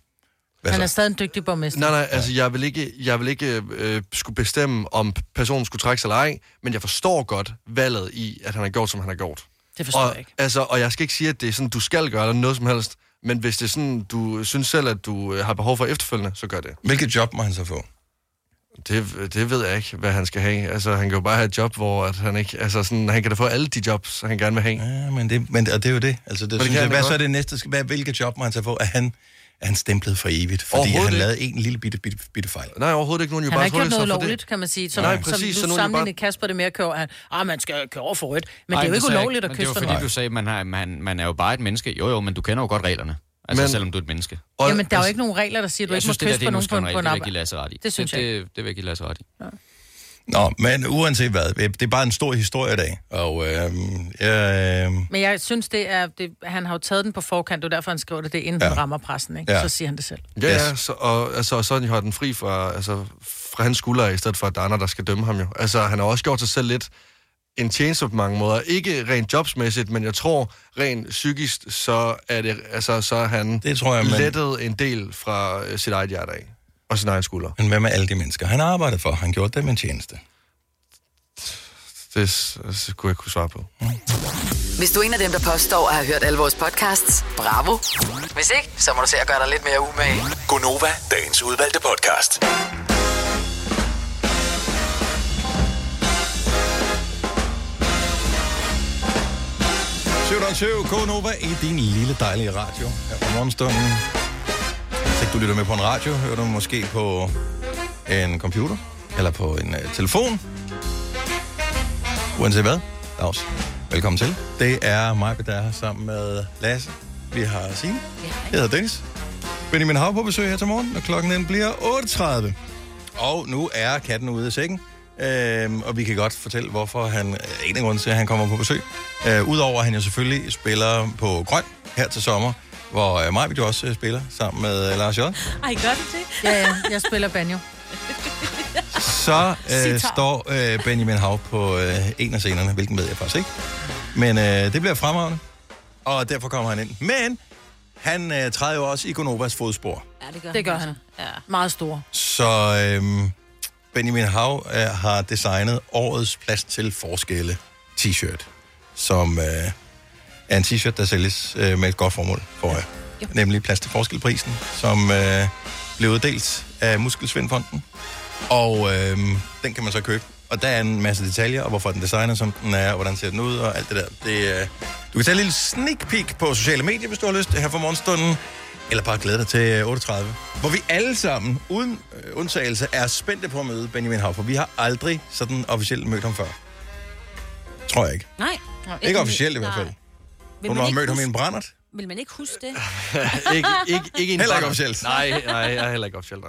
Hvad Han så? er stadig en dygtig borgmester. Nej, nej, altså jeg vil ikke, jeg vil ikke øh, skulle bestemme, om personen skulle trække sig eller ej, men jeg forstår godt valget i, at han har gjort, som han har gjort. Det forstår og, jeg ikke. Altså, og jeg skal ikke sige, at det er sådan, du skal gøre eller noget som helst, men hvis det er sådan, du synes selv, at du øh, har behov for efterfølgende, så gør det. Hvilket job må han så få? Det, det ved jeg ikke, hvad han skal have. Altså, han kan jo bare have et job, hvor at han ikke... Altså, sådan, han kan da få alle de jobs, han gerne vil have. Ja, men det, men, og det er jo det. Altså, det, det det synes jeg, han hvad da så er godt. det næste? skal- Hvad, hvilket job må han så få? Er han, er han stemplet for evigt? Fordi han ikke. lavede en lille bitte, bitte, bitte fejl. Nej, overhovedet ikke nogen. Jo Han bare har ikke gjort noget for det. lovligt, kan man sige. Som, Nej, som præcis, så er det jo sammenligner bare- Kasper det med at køre, han, ah, man skal køre over for rødt. Men Ej, det er jo ikke ulovligt at men kysse Det for var fordi, du sagde, man, har, man, man er jo bare et menneske. Jo, jo, men du kender jo godt reglerne. Altså, Men- selvom du er et menneske. Og, Jamen, der er jo ikke nogen regler, der siger, at du ikke må synes, det der kysse det på nogen på, en- på en Det vil jeg arbejde. give Lasse ret i. Det synes det, jeg det, det vil jeg give Lasse ret i. Nå, men uanset hvad, det er bare en stor historie i dag. Og øh, øh, Men jeg synes, det er, det, han har jo taget den på forkant, det er derfor, han skriver det, det inden Ja. han rammer pressen, ikke? Ja. Så siger han det selv. Ja, ja, Yes. så, og, altså, og så har den fri fra, altså, fra hans skuldre, i stedet for, at der er andre, der skal dømme ham jo. Altså, han har også gjort sig selv lidt en tjeneste på mange måder. Ikke rent jobsmæssigt, men jeg tror, rent psykisk, så er, det, altså, så er han Det tror jeg, men- lettet en del fra øh, sit eget hjerte af. Og sin egen skulder. Men hvad med alle de mennesker, han arbejdede for? Han gjorde dem en tjeneste. Det s- skulle jeg ikke kunne svare på. Hvis du er en af dem, der påstår at have hørt alle vores podcasts, bravo. Hvis ikke, så må du se at gøre dig lidt mere umage. Gonova, dagens udvalgte podcast. Søv K Nova i din lille dejlige radio her på morgenstunden. Hvis ikke du lytter med på en radio, hører du måske på en computer eller på en uh, telefon. Uanset hvad, Dags. Velkommen til. Det er mig, der er her sammen med Lasse. Vi har Signe. Jeg hedder Dennis. Benjamin Hav på besøg her til morgen, og klokken den bliver 8.30. Og nu er katten ude af sækken. Øhm, og vi kan godt fortælle, hvorfor han, øh, en af grunden til, at han kommer på besøg. Øh, Udover at han jo selvfølgelig spiller på Grøn her til sommer, hvor øh, Majbet jo også øh, spiller sammen med øh, Lars J. Ej, gør det det? Ja, ja, jeg spiller banjo. Så øh, står øh, Benjamin Hav på øh, en af scenerne, hvilken ved jeg faktisk ikke. Men øh, det bliver fremragende, og derfor kommer han ind. Men han øh, træder jo også i Gonovas fodspor. Ja, det gør, Det gør også. han. Ja. Meget stor. Så øh, Benjamin Hav øh, har designet årets plads til forskelle t-shirt, som øh, er en t-shirt, der sælges øh, med et godt formål for jer. Ja. Nemlig plads til forskelprisen, som øh, blev uddelt af Muskelsvindfonden. Og øh, den kan man så købe. Og der er en masse detaljer, og hvorfor den designer, som den er, og hvordan ser den ud, og alt det der. Det, øh, du kan tage en lille sneak peek på sociale medier, hvis du har lyst, her for morgenstunden. Eller bare glæde dig til øh, 38. Hvor vi alle sammen, uden øh, undtagelse, er spændte på at møde Benjamin Hav, for vi har aldrig sådan officielt mødt ham før. Tror jeg ikke. Nej. Ikke officielt i hvert fald. Vil man har ikke mødt ham i huske- en brændert. Vil man ikke huske det? ikke, ikke, ikke en Heller ikke officielt. Nej, nej, jeg er heller ikke officielt,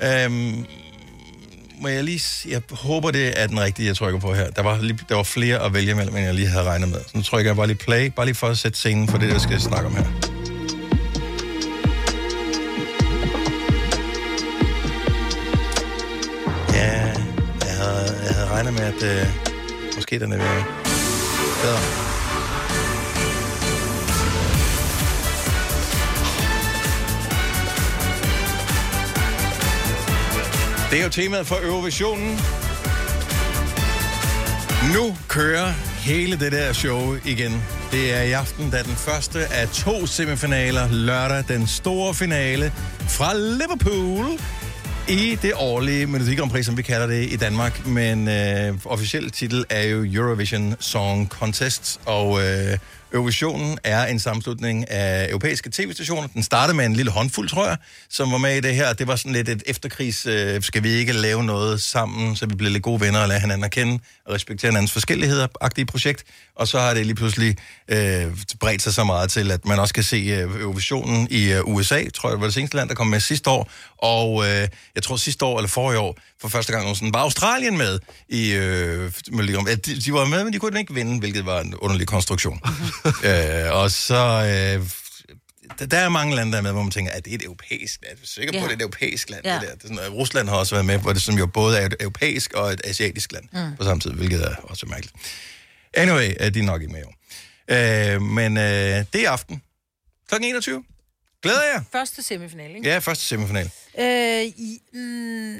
nej. Øhm, må jeg lige... s- Jeg håber, det er den rigtige, jeg trykker på her. Der var, lige, der var flere at vælge mellem, end jeg lige havde regnet med. Så nu trykker jeg bare lige play, bare lige for at sætte scenen for det, jeg skal snakke om her. Regner med, at øh, måske den er ved bedre. Det er jo temaet for Eurovisionen. Nu kører hele det der show igen. Det er i aften, da den første af to semifinaler lørdag, den store finale fra Liverpool i det årlige Melodi Grand Prix, som vi kalder det i Danmark. Men øh, officiel titel er jo Eurovision Song Contest, og øh, Eurovisionen er en sammenslutning af europæiske tv-stationer. Den startede med en lille håndfuld, tror jeg, som var med i det her. Det var sådan lidt et efterkrigs, øh, skal vi ikke lave noget sammen, så vi bliver lidt gode venner og lader hinanden at kende og respektere hinandens forskelligheder-agtige projekt. Og så har det lige pludselig øh, bredt sig så meget til, at man også kan se øh, Eurovisionen i øh, USA, tror jeg, var det seneste land, der kom med sidste år. Og øh, jeg tror sidste år, eller forrige år, for første gang nogensinde, var Australien med i øh, Melodi de, de var med, men de kunne ikke vinde, hvilket var en underlig konstruktion. øh, og så... Øh, der- der er mange lande, der er med, hvor man tænker, at det er et europæisk land. Jeg er sikker på, Ja. at det er et europæisk land. Ja. Det der. Det er sådan, noget. Rusland har også været med, hvor det som jo både er et europæisk og et asiatisk land Mm. på samme tid, hvilket er også mærkeligt. Anyway, øh, de er nok ikke med år. Øh, men øh, det er aften. Klokken 21. Glæder jeg. Første semifinal, ikke? Ja, første semifinal. Øh, i, mm,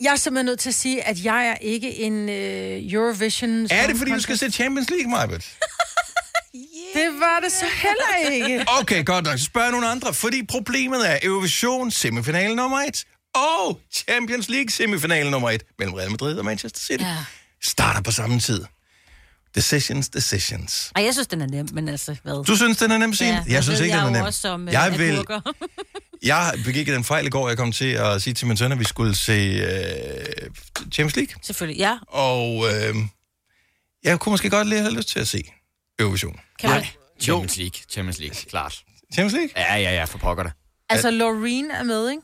jeg er simpelthen nødt til at sige, at jeg er ikke en øh, Eurovision... Er det, fordi du skal se Champions League, Majbet? Det var det så heller ikke. Okay, godt nok. Så spørger jeg nogle andre, fordi problemet er Eurovision semifinale nummer et og Champions League semifinale nummer et mellem Real Madrid og Manchester City. Ja. Starter på samme tid. Decisions, decisions. Ej, jeg synes, den er nem, men altså, hvad? Du synes, den er nem, Signe? Ja, jeg synes ikke, den er nem. Også om, øh, jeg vil, agurker. jeg begik den fejl i går, jeg kom til at sige til min søn, at vi skulle se øh, Champions League. Selvfølgelig, ja. Og øh, jeg kunne måske godt lige have lyst til at se Eurovision. Kan man? Champions League, Champions League, klart. Champions League? Ja, ja, ja, for pokker det. Altså, Loreen er med, ikke?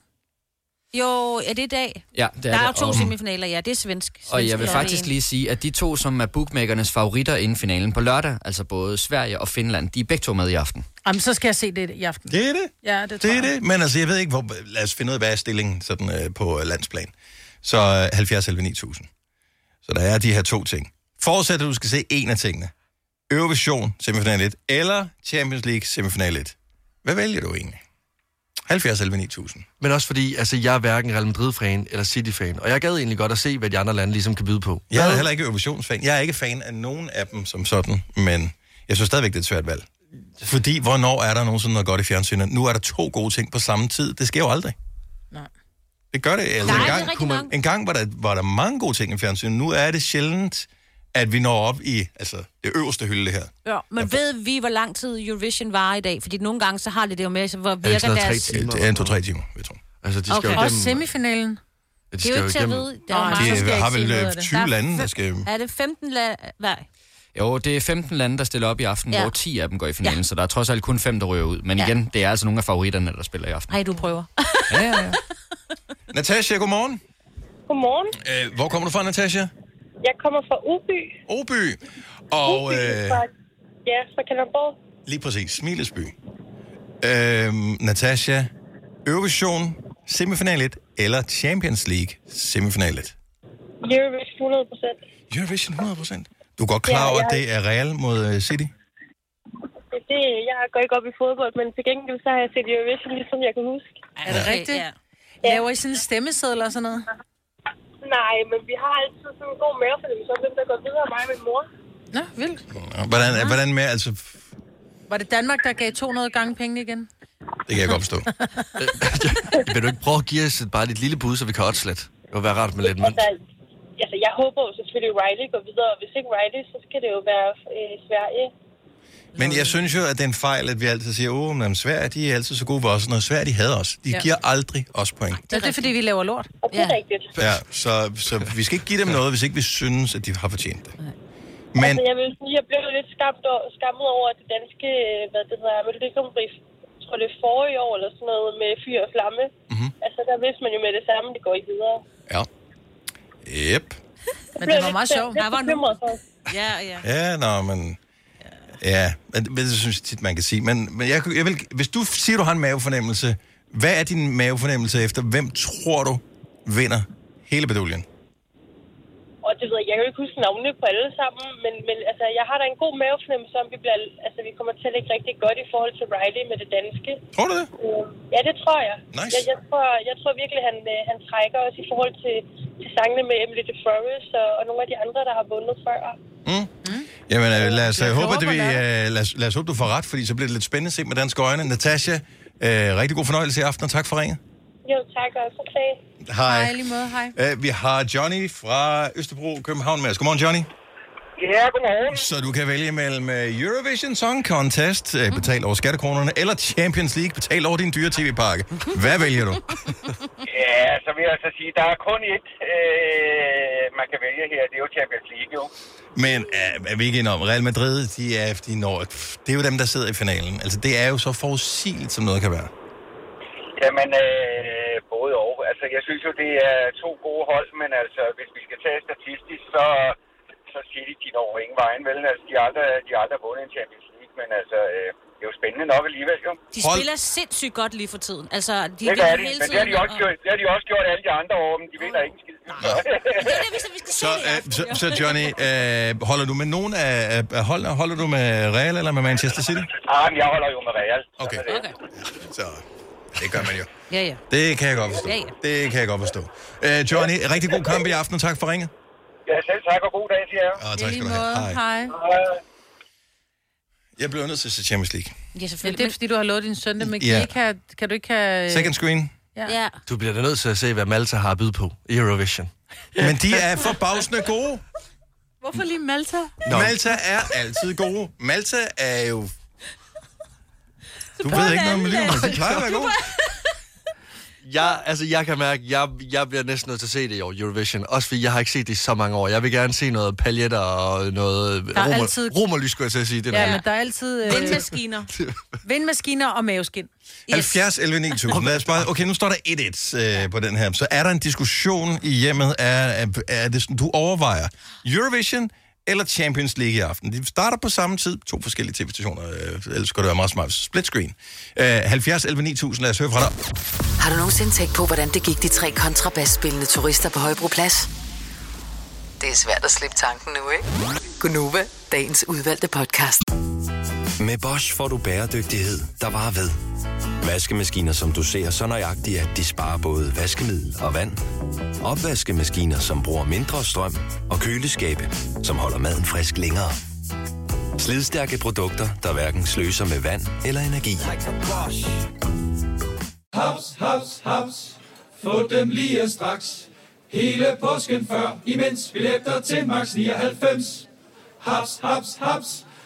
Jo, er det i dag? Ja, det er der er jo to Og- semifinaler, ja. Det er svensk. Og jeg Svensk vil faktisk lige sige, at de to, som er bookmakernes favoritter inden finalen på lørdag, altså både Sverige og Finland, de er begge to med i aften. Jamen, så skal jeg se det i aften. Det er det. Ja, det tror Det er jeg. det, men altså, jeg ved ikke, hvor, lad os finde ud af, hvad er stillingen sådan, øh, på øh, landsplan. Så øh, 70 11 9000. Så der er de her to ting. Forudsæt, at du skal se en af tingene. Eurovision semifinal 1, eller Champions League semifinal 1. Hvad vælger du egentlig? 70 11 9000. Men også fordi, altså, jeg er hverken Real Madrid-fan eller City-fan. Og jeg gad egentlig godt at se, hvad de andre lande ligesom kan byde på. Jeg er heller ikke Eurovisionsfan. Jeg er ikke fan af nogen af dem som sådan, men jeg synes stadigvæk, det er et svært valg. Fordi, hvornår er der nogensinde noget godt i fjernsynet? Nu er der to gode ting på samme tid. Det sker jo aldrig. Nej. Det gør det. Altså, Nej, en det er gang, rigtig kunne man, en gang var der, var der mange gode ting i fjernsynet. Nu er det sjældent, at vi når op i altså, det øverste hylde, det her. Ja, men ved vi, hvor lang tid Eurovision var i dag? Fordi nogle gange, så har de det jo med, så hvor virker noget deres... tre timer? Det er en to-tre timer, jeg tror. Altså, de skal Okay. jo Også semifinalen. Ja, de Det er jo ikke til at vide. Der er, Nej, mange, skal De har vel sige noget øh, af det. 20 Der er lande, der skal... er det 15 la... Hvad? Jo, det er 15 lande, der stiller op i aften, Ja. ja. hvor 10 af dem går i finalen, Ja. ja. så der er trods alt kun fem, der ryger ud. Men Ja. ja. igen, det er altså nogle af favoritterne, der spiller i aften. Nej, du prøver. Ja, ja, ja. Natasha, godmorgen. Godmorgen. Øh, hvor kommer du fra, Natasha? Jeg kommer fra Uby. Oby. Og Uby øh, fra, ja, fra Kalundborg. lige præcis, Smilesby. Øh, Natasha, Eurovision semifinal 1 eller Champions League semifinal 1? Eurovision 100 procent. Eurovision 100%. Du er godt klar Ja, over, at jeg- det er Real mod øh, City? Det, jeg går ikke op i fodbold, men til gengæld så har jeg set Eurovision, ligesom jeg kan huske. Er det rigtigt? Ja. Laver I sådan en stemmeseddel og sådan noget? Nej, men vi har altid sådan en god mavefornemmelse om, hvem der går videre, mig og min mor. Nå, vildt. Hvordan, hvordan med, altså, Var det Danmark, der gav 200 gange penge igen? det kan jeg godt forstå. Vil du ikke prøve at give os et- bare dit lille bud, så vi kan oddslet? Det vil være rart med lidt mønt. Altså, altså, jeg håber jo selvfølgelig, at Riley går videre, og hvis ikke Riley, så skal det jo være øh, Sverige. Men jeg synes jo, at det er en fejl, at vi altid siger, åh, men Sverige, de er altid så gode for os. Noget Sverige, de havde os. De Ja. giver aldrig os point. Det er, det er fordi, vi laver lort. Og det er Ja. rigtigt. Ja, så, så vi skal ikke give dem noget, hvis ikke vi synes, at de har fortjent det. Men Altså, jeg vil sige, jeg blev lidt skamt over, skammet over at det danske, øh, hvad det hedder, Melodi Grand Prix, jeg tror det er forrige år eller sådan noget, med fyr og flamme. Mm-hmm. Altså, der vidste man jo med det samme, det går ikke videre. ja. Yep. Men det var meget sjovt. Var. Ja, ja. Ja, nå, men... Ja, men det synes jeg tit, man kan sige. Men, men jeg, jeg vil, hvis du siger, du har en mavefornemmelse, hvad er din mavefornemmelse efter? Hvem tror du vinder hele beduljen? Og det ved jeg, jeg kan jo ikke huske navnene på alle sammen, men, men altså, jeg har da en god mavefornemmelse om, vi, bliver, altså, vi kommer til at ligge rigtig godt i forhold til Riley med det danske. Tror du det? Øh, Ja, det tror jeg. Nice. Jeg, jeg, tror, jeg tror virkelig, han, øh, han trækker os i forhold til, til sangene med Emily de Forest og, og nogle af de andre, der har vundet før. Mm. Jamen, øh, lad os, Jeg øh, håbe, håber, at vi, der øh, lad, os, lad os håbe, du får ret, fordi så bliver det lidt spændende at se med danske øjne. Natasha, øh, rigtig god fornøjelse i aften, og tak for ringet. Jo, tak også. Okay. Hej. Hej, lige måde. Hej. Øh, vi har Johnny fra Østerbro, København med os. Godmorgen, Johnny. Ja, godmorgen. Så du kan vælge mellem øh, Eurovision Song Contest, øh, betalt over skattekronerne, eller Champions League, betalt over din dyre tv-pakke. Hvad vælger du? Ja, så vil jeg så sige, der er kun ét, øh, man kan vælge her. Det er jo Champions League, jo. Men er, er vi ikke enige om, Real Madrid, de er, de når, det er jo dem, der sidder i finalen. Altså, det er jo så forudsigeligt, som noget kan være. Jamen, øh, både og. Altså, jeg synes jo, det er to gode hold, men altså, hvis vi skal tage statistisk, så, så City, de når ingen vejen, vel? Altså, de har aldrig, de har aldrig vundet en Champions League, men altså, øh, det er jo spændende nok alligevel, jo. De spiller sindssygt godt lige for tiden. Altså, de det gør de, hele men det har de, også gjort, det har de også gjort alle de andre år, men de vinder ikke en skid. Så, øh, så, så Johnny, øh, holder du med nogen af, af- af holdene? Holder du med Real eller med Manchester City? Ah, men jeg holder jo med Real. Okay. Okay. Så det gør man jo. Ja, ja. Det kan jeg godt forstå. Ja, ja. Det kan jeg godt forstå. Øh, Johnny, rigtig god kamp i aften, og tak for ringet. Ja, selv tak og god dag til jer. Og tak skal du have. Hej. Hej. Jeg bliver nødt til at se Champions League. Ja, Men selvfølgelig. det er, fordi du har lovet din søn det, men kan, Ja. Have, kan du ikke have... Second screen. Ja. ja. Du bliver da nødt til at se, hvad Malta har at byde på i Eurovision. Men de er forbavsende gode. Hvorfor lige Malta? Nå. Malta er altid gode. Malta er jo... Du ved ikke noget om livet, men de plejer at være gode. Jeg, altså, jeg kan mærke, jeg, jeg bliver næsten nødt til at se det i år, Eurovision. Også fordi jeg har ikke set det i så mange år. Jeg vil gerne se noget paljetter og noget Der er romer, altid- romerlys, skulle jeg til at sige. Det Ja, der. men der er altid... Øh, Vindmaskiner. vindmaskiner og maveskin. 70 11 9000. Lad os bare, okay, nu står der 1-1 øh, på den her. Så er der en diskussion i hjemmet. Er, er, er det sådan, du overvejer Eurovision eller Champions League i aften? De starter på samme tid. To forskellige tv-stationer. Øh, ellers skulle det være meget smart. Split screen. Øh, 70 11 9000. Lad os høre fra dig. Har du nogensinde tænkt på, hvordan det gik de tre kontrabasspillende turister på Højbroplads? Det er svært at slippe tanken nu, ikke? Gunova, dagens udvalgte podcast. Med Bosch får du bæredygtighed, der varer ved. Vaskemaskiner, som du ser så nøjagtigt, at de sparer både vaskemiddel og vand. Opvaskemaskiner, som bruger mindre strøm. Og køleskabe, som holder maden frisk længere. Slidstærke produkter, der hverken sløser med vand eller energi. Haps, haps, haps. Få dem lige straks. Hele påsken før, imens billetter til max 99. Haps, haps, haps.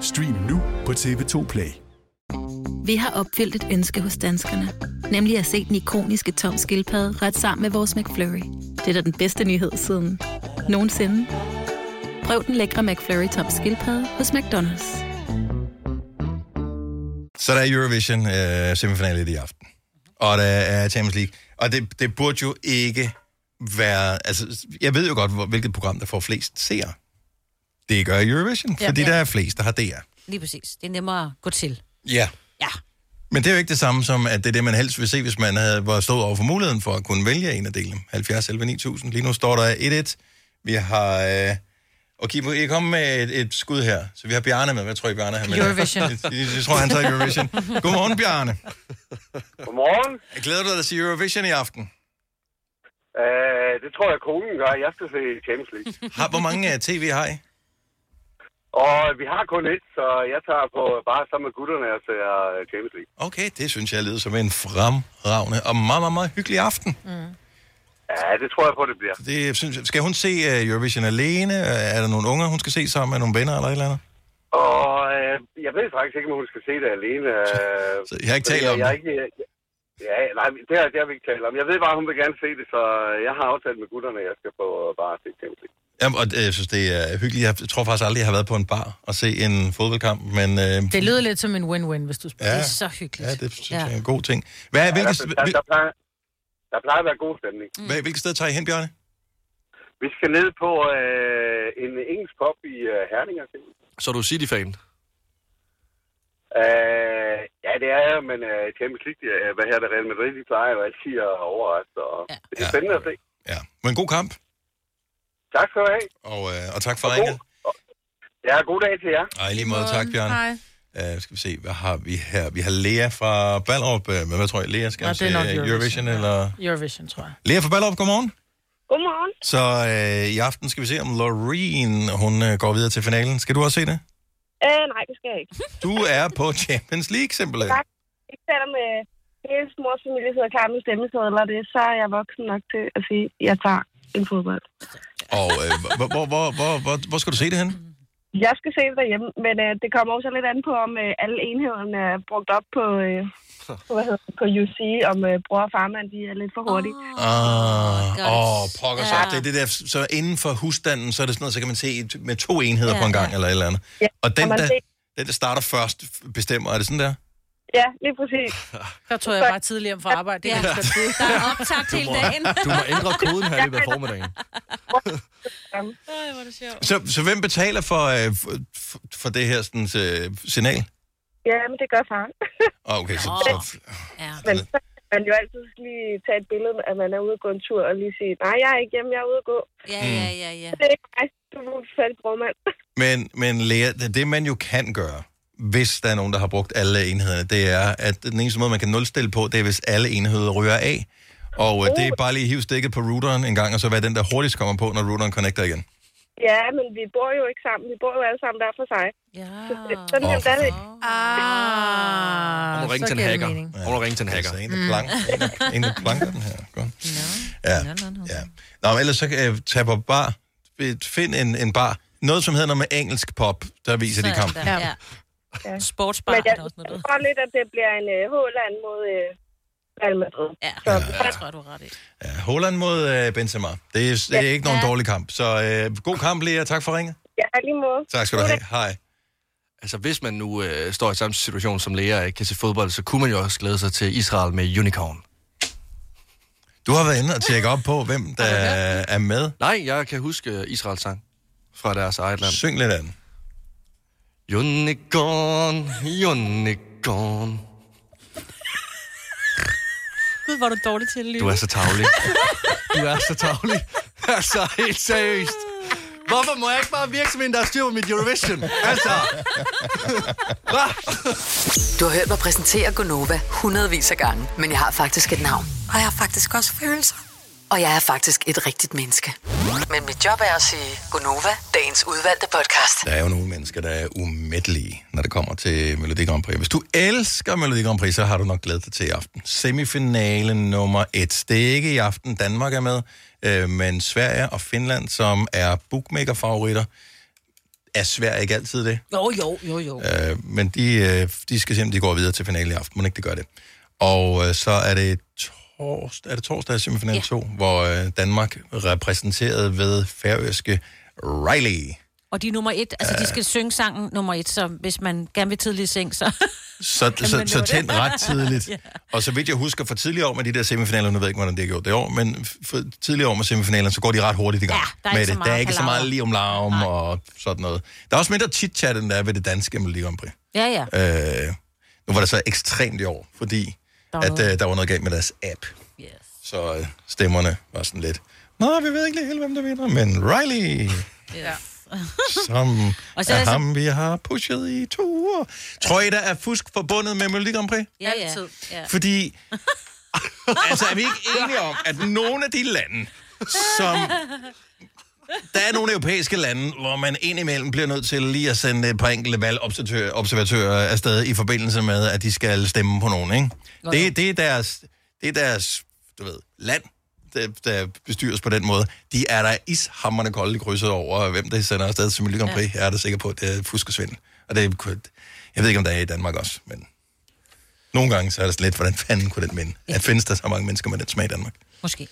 Stream nu på TV2 Play. Vi har opfyldt et ønske hos danskerne. Nemlig at se den ikoniske tom skildpadde ret sammen med vores McFlurry. Det er da den bedste nyhed siden nogensinde. Prøv den lækre McFlurry tom skildpadde hos McDonald's. Så der er Eurovision øh, semifinale i aften. Og der er Champions League. Og det, det burde jo ikke være... Altså, jeg ved jo godt, hvor- hvilket program, der får flest seere. Det gør Eurovision, Ja. fordi Ja. der er flest, der har DR. Lige præcis. Det er nemmere at gå til. Ja. Ja. Men det er jo ikke det samme som, at det er det, man helst vil se, hvis man havde, var stået over for muligheden for at kunne vælge en af delene. 70 11 9000. Lige nu står der 1-1. Vi har... Øh, okay, I er kommet med et, et skud her. Så vi har Bjarne med. Hvad tror I, Bjarne har med? Eurovision. Jeg, jeg, jeg tror, han tager Eurovision. Godmorgen, Bjarne. Godmorgen. Jeg glæder du dig til at se Eurovision i aften? Uh, det tror jeg, konen gør. Jeg skal se Champions League. Har, hvor mange uh, tv har I? Og vi har kun et, så jeg tager på bare sammen med gutterne og ser øh, Champions League. Okay, det synes jeg lyder som en fremragende og meget, meget, meget hyggelig aften. Mm. Ja, det tror jeg på, det bliver. Det, synes, jeg- skal hun se uh, Eurovision alene? Er der nogle unger, hun skal se sammen med nogle venner eller et eller andet? Og øh, jeg ved faktisk ikke, om hun skal se det alene. Øh, Så I har ikke talt om jeg, jeg, det? ikke, Ja, nej, det har, det har vi ikke talt om. Jeg ved bare, hun vil gerne se det, så jeg har aftalt med gutterne, at jeg skal på bare se Champions League. Jamen, og øh, jeg synes, det er hyggeligt. Jeg tror faktisk aldrig, jeg har været på en bar og se en fodboldkamp, men... Øh, Det lyder lidt som en win-win, hvis du spørger. Ja. Det er så hyggeligt. Ja, det synes jeg er en god ting. Hvad, Ja, hvilke, der, der, der, plejer, der plejer at være god stemning. mm. hvad, hvilke steder tager I hen, Bjørne? Vi skal ned på øh, en engelsk pop i øh, Herning. Så er du City-fan? Øh, ja, det er jeg, men øh, Champions League, øh, hvad her det Real Madrid, de plejer jo altid at overraske, og ja. det er spændende at se. Ja, men en god kamp, Tak skal du have. og, øh, og tak for ringet. Ja, god dag til jer. Ej, lige måde, tak, Bjørn. Hej. Uh, skal vi se, hvad har vi her? Vi har Lea fra Ballerup. Uh, men hvad tror jeg, Lea skal se nok øh, Eurovision, Eurovision? Eller? Eurovision, tror jeg. Lea fra Ballerup, godmorgen. Godmorgen. Så uh, i aften skal vi se, om Loreen, hun uh, går videre til finalen. Skal du også se det? Øh, nej, det skal jeg ikke. Du er på Champions League, simpelthen. Tak. Ikke selvom øh, hele mors familie sidder klar med stemmesedler, og det, så er jeg voksen nok til at sige, at jeg tager en fodbold. Og uh, hvor, hvor, hvor, hvor, hvor, hvor skal du se det hen? Jeg skal se det derhjemme, men øh, det kommer også lidt an på, om øh, alle enhederne er brugt op på, øh, på, hvad hedder, det, på UC, om øh, bror og farmand de er lidt for hurtige. Ah, åh, oh, pokker så. Ja. Det er det der, så inden for husstanden, så er det sådan noget, så kan man se med to enheder Ja, på en gang, ja. eller et eller andet. Ja, Og den, der, den, der starter først, bestemmer. Er det sådan der? Ja, lige præcis. Der tog jeg bare tidligere hjem fra arbejde. Det Ja. sige. Der er optagt hele dagen. Du må ændre koden her i løbet af formiddagen. Er det sjovt. Så, så hvem betaler for, øh, for, for- det her sådan, øh, signal? Ja, men det gør faren. Okay, så, så, Ja. Men så kan man jo altid lige tage et billede, at man er ude og gå en tur, og lige sige, nej, jeg er ikke hjemme, jeg er ude at gå. Ja, ja, ja, ja. Det er ikke mig. Du er en fattig brormand. men, men Lea, det, det man jo kan gøre, hvis der er nogen, der har brugt alle enhederne, det er, at den eneste måde, man kan nulstille på, det er, hvis alle enheder ryger af. Og øh, det er bare lige at hive stikket på routeren en gang, og så være den, der hurtigst kommer på, når routeren connecter igen. Ja, men vi bor jo ikke sammen. Vi bor jo alle sammen hver for sig. Ja. Så, sådan nemt er det ikke. Ah, Hun må ringe til en hacker. Hun må ringe til en hacker. Altså, en, der planker, en, der, en, der planker den her. Godt. Ja. ja. Nå, men ellers så kan jeg tage på bar. Find en, en bar. Noget, som hedder noget med engelsk pop, der viser de kamp. Ja. ja. Ja. Sportsbar Men er jeg der også noget. der- tror lidt, at det bliver en uh, Håland mod uh, Real Madrid. Ja, Så, det tror jeg, du har ret i. Ja, Holland mod øh, Benzema. Det er, det er ikke nogen Ja. dårlig kamp. Så øh, god kamp, Lea. Tak for ringet. Ja, lige måde. Tak skal du have. Hej. Altså, hvis man nu øh, står i samme situation som læger ikke kan se fodbold, så kunne man jo også glæde sig til Israel med Unicorn. Du har været inde og tjekke op på, hvem der er med. Nej, jeg kan huske øh, Israels sang fra deres eget land. Syng lidt af den. Unicorn, unicorn. Gud, hvor er du dårlig til at lyve. Du er så tavlig. Du er så tavlig. Altså, helt seriøst. Hvorfor må jeg ikke bare virke som en, der har styr på mit Eurovision? Altså. Du har hørt mig præsentere Gonova hundredvis af gange, men jeg har faktisk et navn. Og jeg har faktisk også følelser. Og jeg er faktisk et rigtigt menneske. Men mit job er at sige Gonova, dagens udvalgte podcast. Der er jo nogle mennesker, der er umættelige, når det kommer til Melodi Grand Prix. Hvis du elsker Melodi Grand Prix, så har du nok glædet dig til i aften. Semifinalen nummer et. Det er ikke i aften, Danmark er med, øh, men Sverige og Finland, som er bookmaker-favoritter, er Sverige ikke altid det. Jo, jo, jo, jo. Øh, men de, øh, de skal simpelthen de går videre til finale i aften. Må ikke det gør det. Og øh, så er det torsdag, er det torsdag semifinal Ja. 2, hvor øh, Danmark repræsenteret ved færøske Riley. Og de er nummer et. Altså, de skal synge sangen nummer et, så hvis man gerne vil tidlig seng, så... Så, så, så tænd ret tidligt. Ja. Og så vidt jeg husker fra tidligere år med de der semifinaler, nu ved jeg ikke, hvordan det er gjort det år, men for tidligere år med semifinalerne, så går de ret hurtigt i gang Ja, der er med det. Der er ikke så meget lige om larm og sådan noget. Der er også mindre chit-chat, end der er ved det danske Melodi Grand Prix. Ja, ja. Øh, nu var det så ekstremt i år, fordi Der var at, noget. øh, der var noget galt med deres app. Yes. Så øh, stemmerne var sådan lidt, Nå, vi ved ikke lige helt, hvem der vinder, men Riley, Ja. som Og så er er det så- ham, vi har pushet i to uger. Tror I, der er fusk forbundet med Melodi Grand Prix? Ja, ja. ja. Fordi, altså er vi ikke enige om, at nogle af de lande, som... Der er nogle europæiske lande, hvor man indimellem bliver nødt til lige at sende et par enkelte valgobservatører observatører afsted i forbindelse med, at de skal stemme på nogen, ikke? Jo. Det, det, er deres, det er deres, du ved, land, der, der bestyres på den måde. De er der ishammerne kolde krydset over, hvem der sender afsted til Grand Prix. Jeg er da sikker på, at det er fusk og svindel. Og det er, jeg ved ikke, om der er i Danmark også, men nogle gange så er det lidt, hvordan fanden kunne den minde? At findes der så mange mennesker med den smag i Danmark? Måske.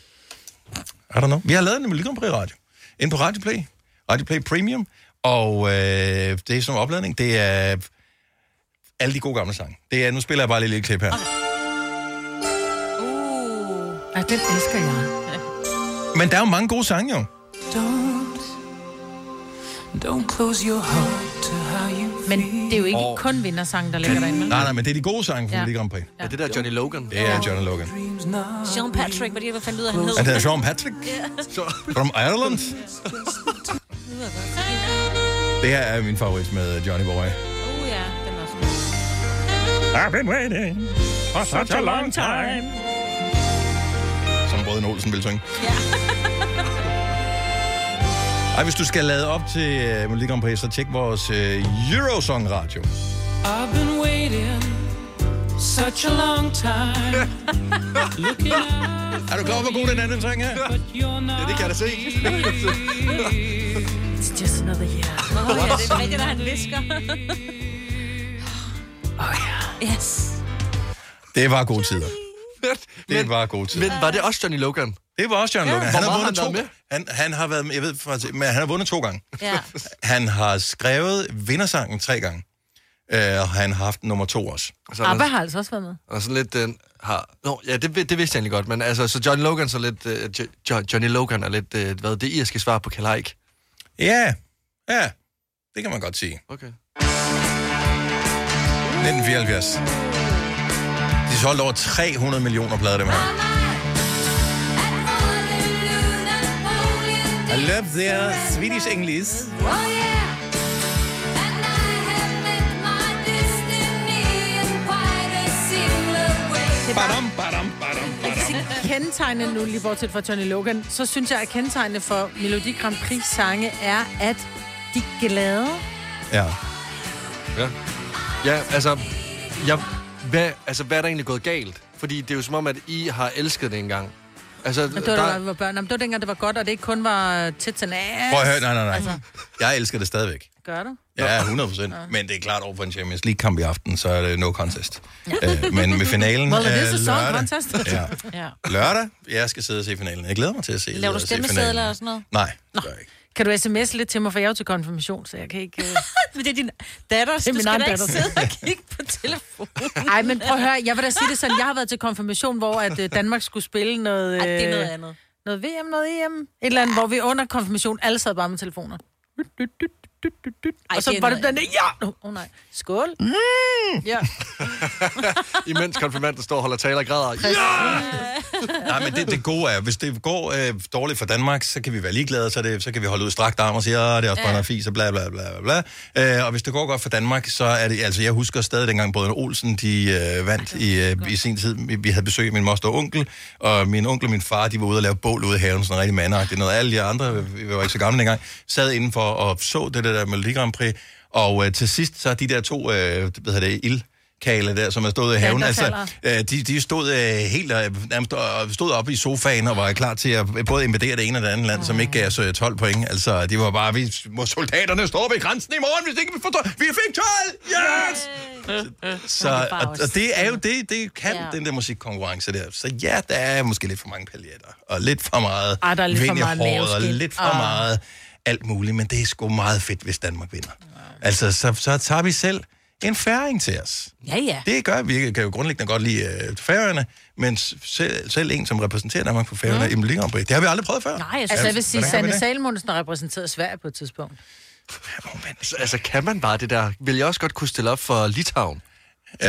I don't know. Vi har lavet en Prix radio. Ind på Radio Play. Radio Play Premium. Og øh, det er sådan en opladning. Det er alle de gode gamle sange. Det er, nu spiller jeg bare lige et lille klip her. Uh. Ej, den elsker jeg. Men der er jo mange gode sange, jo. Don't, don't close your heart to how you Men det er jo ikke Åh. kun vindersange, der ligger derinde. Nej, nej, men det er de gode sange fra Ja. Melodi Grand Prix. Ja, det der Johnny Logan. Det er John Logan. Sean Patrick, hvad det, hvad fandt ud af, han hed? Han hedder Sean Patrick from Ireland. Det her er min favorit med Johnny Boy. Uh, ja, den er også I've been waiting for such a long time. Som Brøden Olsen vil synge. Ej, hvis du skal lade op til uh, Melodi Grand Prix, så tjek vores uh, Eurosong Radio. I've been waiting such a long time. Looking out Er du klar over, hvor god den er, den sang her? Ja, det kan jeg da se. It's just another year. Åh, ja, det er rigtigt, når han visker. Åh, oh, ja. Yes. Det var gode tider. Det var gode tider. Men var det også Johnny Logan? Det var også John Ja. Logan. Hvor Han har vundet har to han han, han har været, jeg ved faktisk, men han har vundet to gange. Ja. Han har skrevet vindersangen tre gange. Øh, og han har haft nummer to også. Og så Abba har altså også været med. og sådan lidt den har... Nå, ja, det, det vidste jeg egentlig godt, men altså, så Johnny Logan så lidt... Uh, jo, Johnny Logan er lidt, uh, hvad, det irske svar på Kalaik. Ja, ja, det kan man godt sige. Okay. 1974. De solgte over 300 millioner plader, dem her. I love their Swedish English. Badam. Kendetegnende nu, lige bortset fra Johnny Logan, så synes jeg, at kendetegnende for Melodi Grand Prix sange er, at de er glade. Ja. Ja. Ja, altså... Jeg, hvad, altså, hvad er der egentlig gået galt? Fordi det er jo som om, at I har elsket det engang. Altså, Men det var, der... vi var børn. Jamen, det var dengang, det var godt, og det ikke kun var tæt til næs. Prøv at høre, nej, nej, nej. Altså, Jeg elsker det stadigvæk. gør du? Ja, 100 procent. Men det er klart over for en Champions League-kamp i aften, så er det no contest. Øh, men med finalen Well, er lørdag. contest. Ja. Ja. Lørdag, jeg skal sidde og se finalen. Jeg glæder mig til at se Laver du se stemmesedler og sådan noget? Nej, det gør jeg ikke. Kan du sms lidt til mig, for jeg er jo til konfirmation, så jeg kan ikke... Uh... men det er din datter, er du skal da ikke sidde og kigge på telefonen. Nej, men prøv at høre, jeg vil da sige det sådan, jeg har været til konfirmation, hvor at øh, Danmark skulle spille noget... Ej, det er noget øh, andet. Noget VM, noget EM, et eller andet, hvor vi under konfirmation alle sad bare med telefoner. Ej, og så var det den der, ja! Åh oh, nej, skål. Mm. Ja. Imens konfirmanden står og holder taler og græder. Ja! Nej, men det, det gode er, hvis det går øh, dårligt for Danmark, så kan vi være ligeglade, så, det, så kan vi holde ud strakt arm og sige, at det er også bare noget fis og bla bla bla bla. bla. Øh, og hvis det går godt for Danmark, så er det, altså jeg husker stadig dengang brødrene Olsen, de øh, vandt i, øh, i sin tid. Vi, vi havde besøg af min moster og onkel, og min onkel og min far, de var ude og lave bål ude i haven, sådan rigtig mandagtigt. Noget alle de andre, vi var ikke så gamle dengang, sad indenfor og så det der Melodi Grand Prix, og øh, til sidst, så de der to, øh, hvad hedder det, ild kale der, som er stået i haven. der altså, øh, de, de stod øh, helt øh, nærmest og stod op i sofaen og var klar til at både invadere det ene og det andet land, som ikke gav os øh, 12 point. Altså, de var bare, vi må soldaterne stå ved grænsen i morgen, hvis ikke vi forstår. Vi fik 12! Yes! Så, og, og det er jo det, det kan ja. den der musikkonkurrence der. Så ja, der er måske lidt for mange paljetter, og lidt for meget Ej, der er lidt for vind i meget og lidt for Ah. meget alt muligt, men det er sgu meget fedt, hvis Danmark vinder. Altså, så, så tager vi selv en færing til os. Ja, ja. Det gør vi. Vi kan jo grundlæggende godt lide øh, færøerne, men selv, selv en, som repræsenterer Danmark på færøerne mm. Melodi Grand Prix, det har vi aldrig prøvet før. Nej, altså jeg vil sige, Sanne det? Salmonsen har repræsenteret Sverige på et tidspunkt. Altså, altså, kan man bare det der? Vil jeg også godt kunne stille op for Litauen? Øh,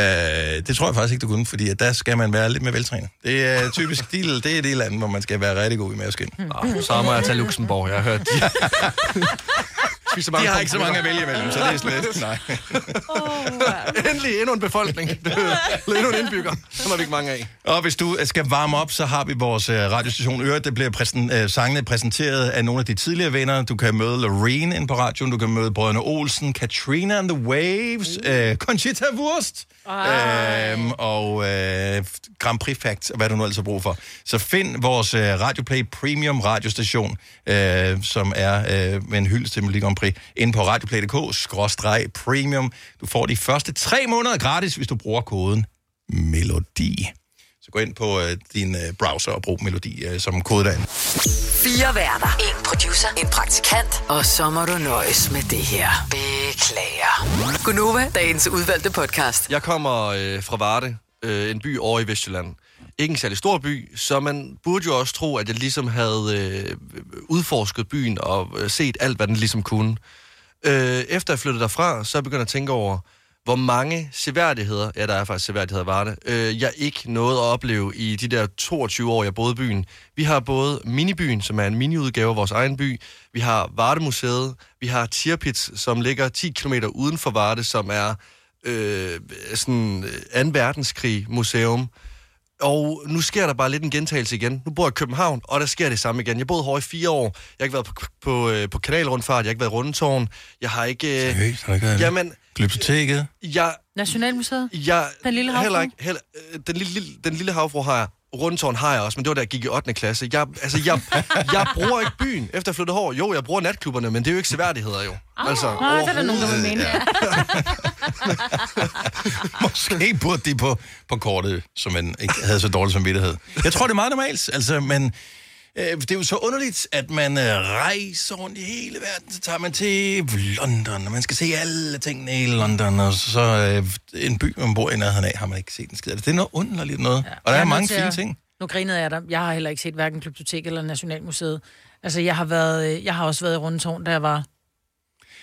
det tror jeg faktisk ikke, du kunne, fordi at der skal man være lidt mere veltrænet. Det er typisk de, det er det land, hvor man skal være rigtig god i maveskin. Mm. Så må jeg tage Luxembourg, jeg har hørt. De, spiser De har ikke så mange at vælge imellem, så det er slet nej. Endelig endnu en befolkning. Eller endnu en indbygger. Så er vi ikke mange af. Og hvis du øh, skal varme op, så har vi vores øh, radiostation Øre. Det bliver præsen, øh, sangene præsenteret af nogle af de tidligere venner. Du kan møde Loreen ind på radioen. Du kan møde Brødrene Olsen, Katrina and the Waves, øh, Conchita Wurst øhm, og øh, Grand Prix Facts, og hvad du nu ellers har brug for. Så find vores øh, Radioplay Premium radiostation, øh, som er øh, med en hyldest til Melodi Grand Prix, inde på radioplay.dk-premium. Du får de første tre måneder gratis, hvis du bruger koden Melodi. Så gå ind på øh, din øh, browser og brug Melodi øh, som kode derinde. Fire værter. En producer. En praktikant. Og så må du nøjes med det her. Beklager. Gunova, dagens udvalgte podcast. Jeg kommer øh, fra Varde, øh, en by over i Vestjylland. Ikke en særlig stor by, så man burde jo også tro, at jeg ligesom havde øh, udforsket byen og øh, set alt, hvad den ligesom kunne. Øh, efter jeg flyttede derfra, så begyndte jeg at tænke over, hvor mange seværdigheder, ja, der er faktisk seværdigheder var Varde, øh, jeg ikke nåede at opleve i de der 22 år, jeg boede i byen. Vi har både Minibyen, som er en miniudgave af vores egen by. Vi har Vardemuseet. Vi har Tirpitz, som ligger 10 km uden for Varde, som er øh, sådan øh, 2. verdenskrig museum. Og nu sker der bare lidt en gentagelse igen. Nu bor jeg i København, og der sker det samme igen. Jeg boede hårdt i fire år. Jeg har ikke været på, på, øh, på kanalrundfart, jeg har ikke været i Rundetårn. Jeg har ikke... Øh, Seriøst, har du ikke været Jamen, Glyptoteket. jeg, Nationalmuseet? jeg, Den lille havfru? heller ikke, heller, øh, den, lille, lille, den lille havfru har jeg. Rundetårn har jeg også, men det var da jeg gik i 8. klasse. Jeg, altså, jeg, jeg bruger ikke byen efter jeg flyttede hår. Jo, jeg bruger natklubberne, men det er jo ikke seværdigheder jo. Altså, Nej, det er der nogen, der vil mene. Ja. Måske burde de på, på kortet, så man ikke havde så dårlig samvittighed. Jeg tror, det er meget normalt, altså, men øh, det er jo så underligt, at man øh, rejser rundt i hele verden, så tager man til London, og man skal se alle tingene i London, og så øh, en by, man bor i nærheden af, har man ikke set en skid det. Er noget underligt noget, ja, og der Jeg er mange fine at- ting. Nu grinede jeg der. Jeg har heller ikke set hverken Glyptotek eller Nationalmuseet. Altså, jeg har, været, øh, jeg har også været i Rundetårn, da jeg var...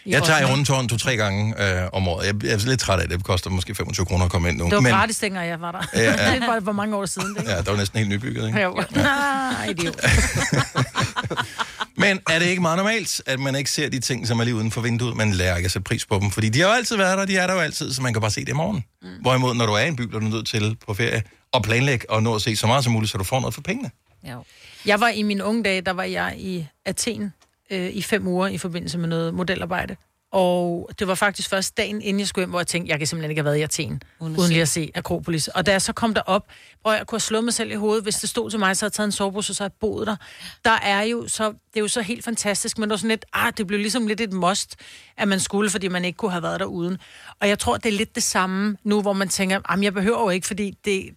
Jeg tager i rundtårn to-tre gange øh, om året. Jeg, jeg er lidt træt af det. Det koster måske 25 kroner at komme ind nu. Det var men, gratis, dengang jeg var der. Ja, ja. det var for mange år siden. Det. Ja, der var næsten helt nybygget, ikke? Ja. Nej, idiot. Men er det ikke meget normalt, at man ikke ser de ting, som er lige uden for vinduet? Man lærer ikke at sætte pris på dem, fordi de har jo altid været der, de er der jo altid, så man kan bare se det i morgen. Mm. Hvorimod, når du er i en by, bliver du nødt til på ferie og planlægge og nå at se så meget som muligt, så du får noget for pengene. Jo. Jeg var i mine unge dage, der var jeg i Athen øh, i fem uger i forbindelse med noget modelarbejde. Og det var faktisk først dagen, inden jeg skulle hjem, hvor jeg tænkte, jeg kan simpelthen ikke have været i Athen, uden, uden lige at se Akropolis. Og da jeg så kom derop, hvor jeg kunne have slået mig selv i hovedet, hvis det stod til mig, så havde jeg taget en sovebus, og så havde jeg boet der. Der er jo så, det er jo så helt fantastisk, men det var sådan lidt, ah, det blev ligesom lidt et must, at man skulle, fordi man ikke kunne have været der uden. Og jeg tror, det er lidt det samme nu, hvor man tænker, jamen jeg behøver jo ikke, fordi det,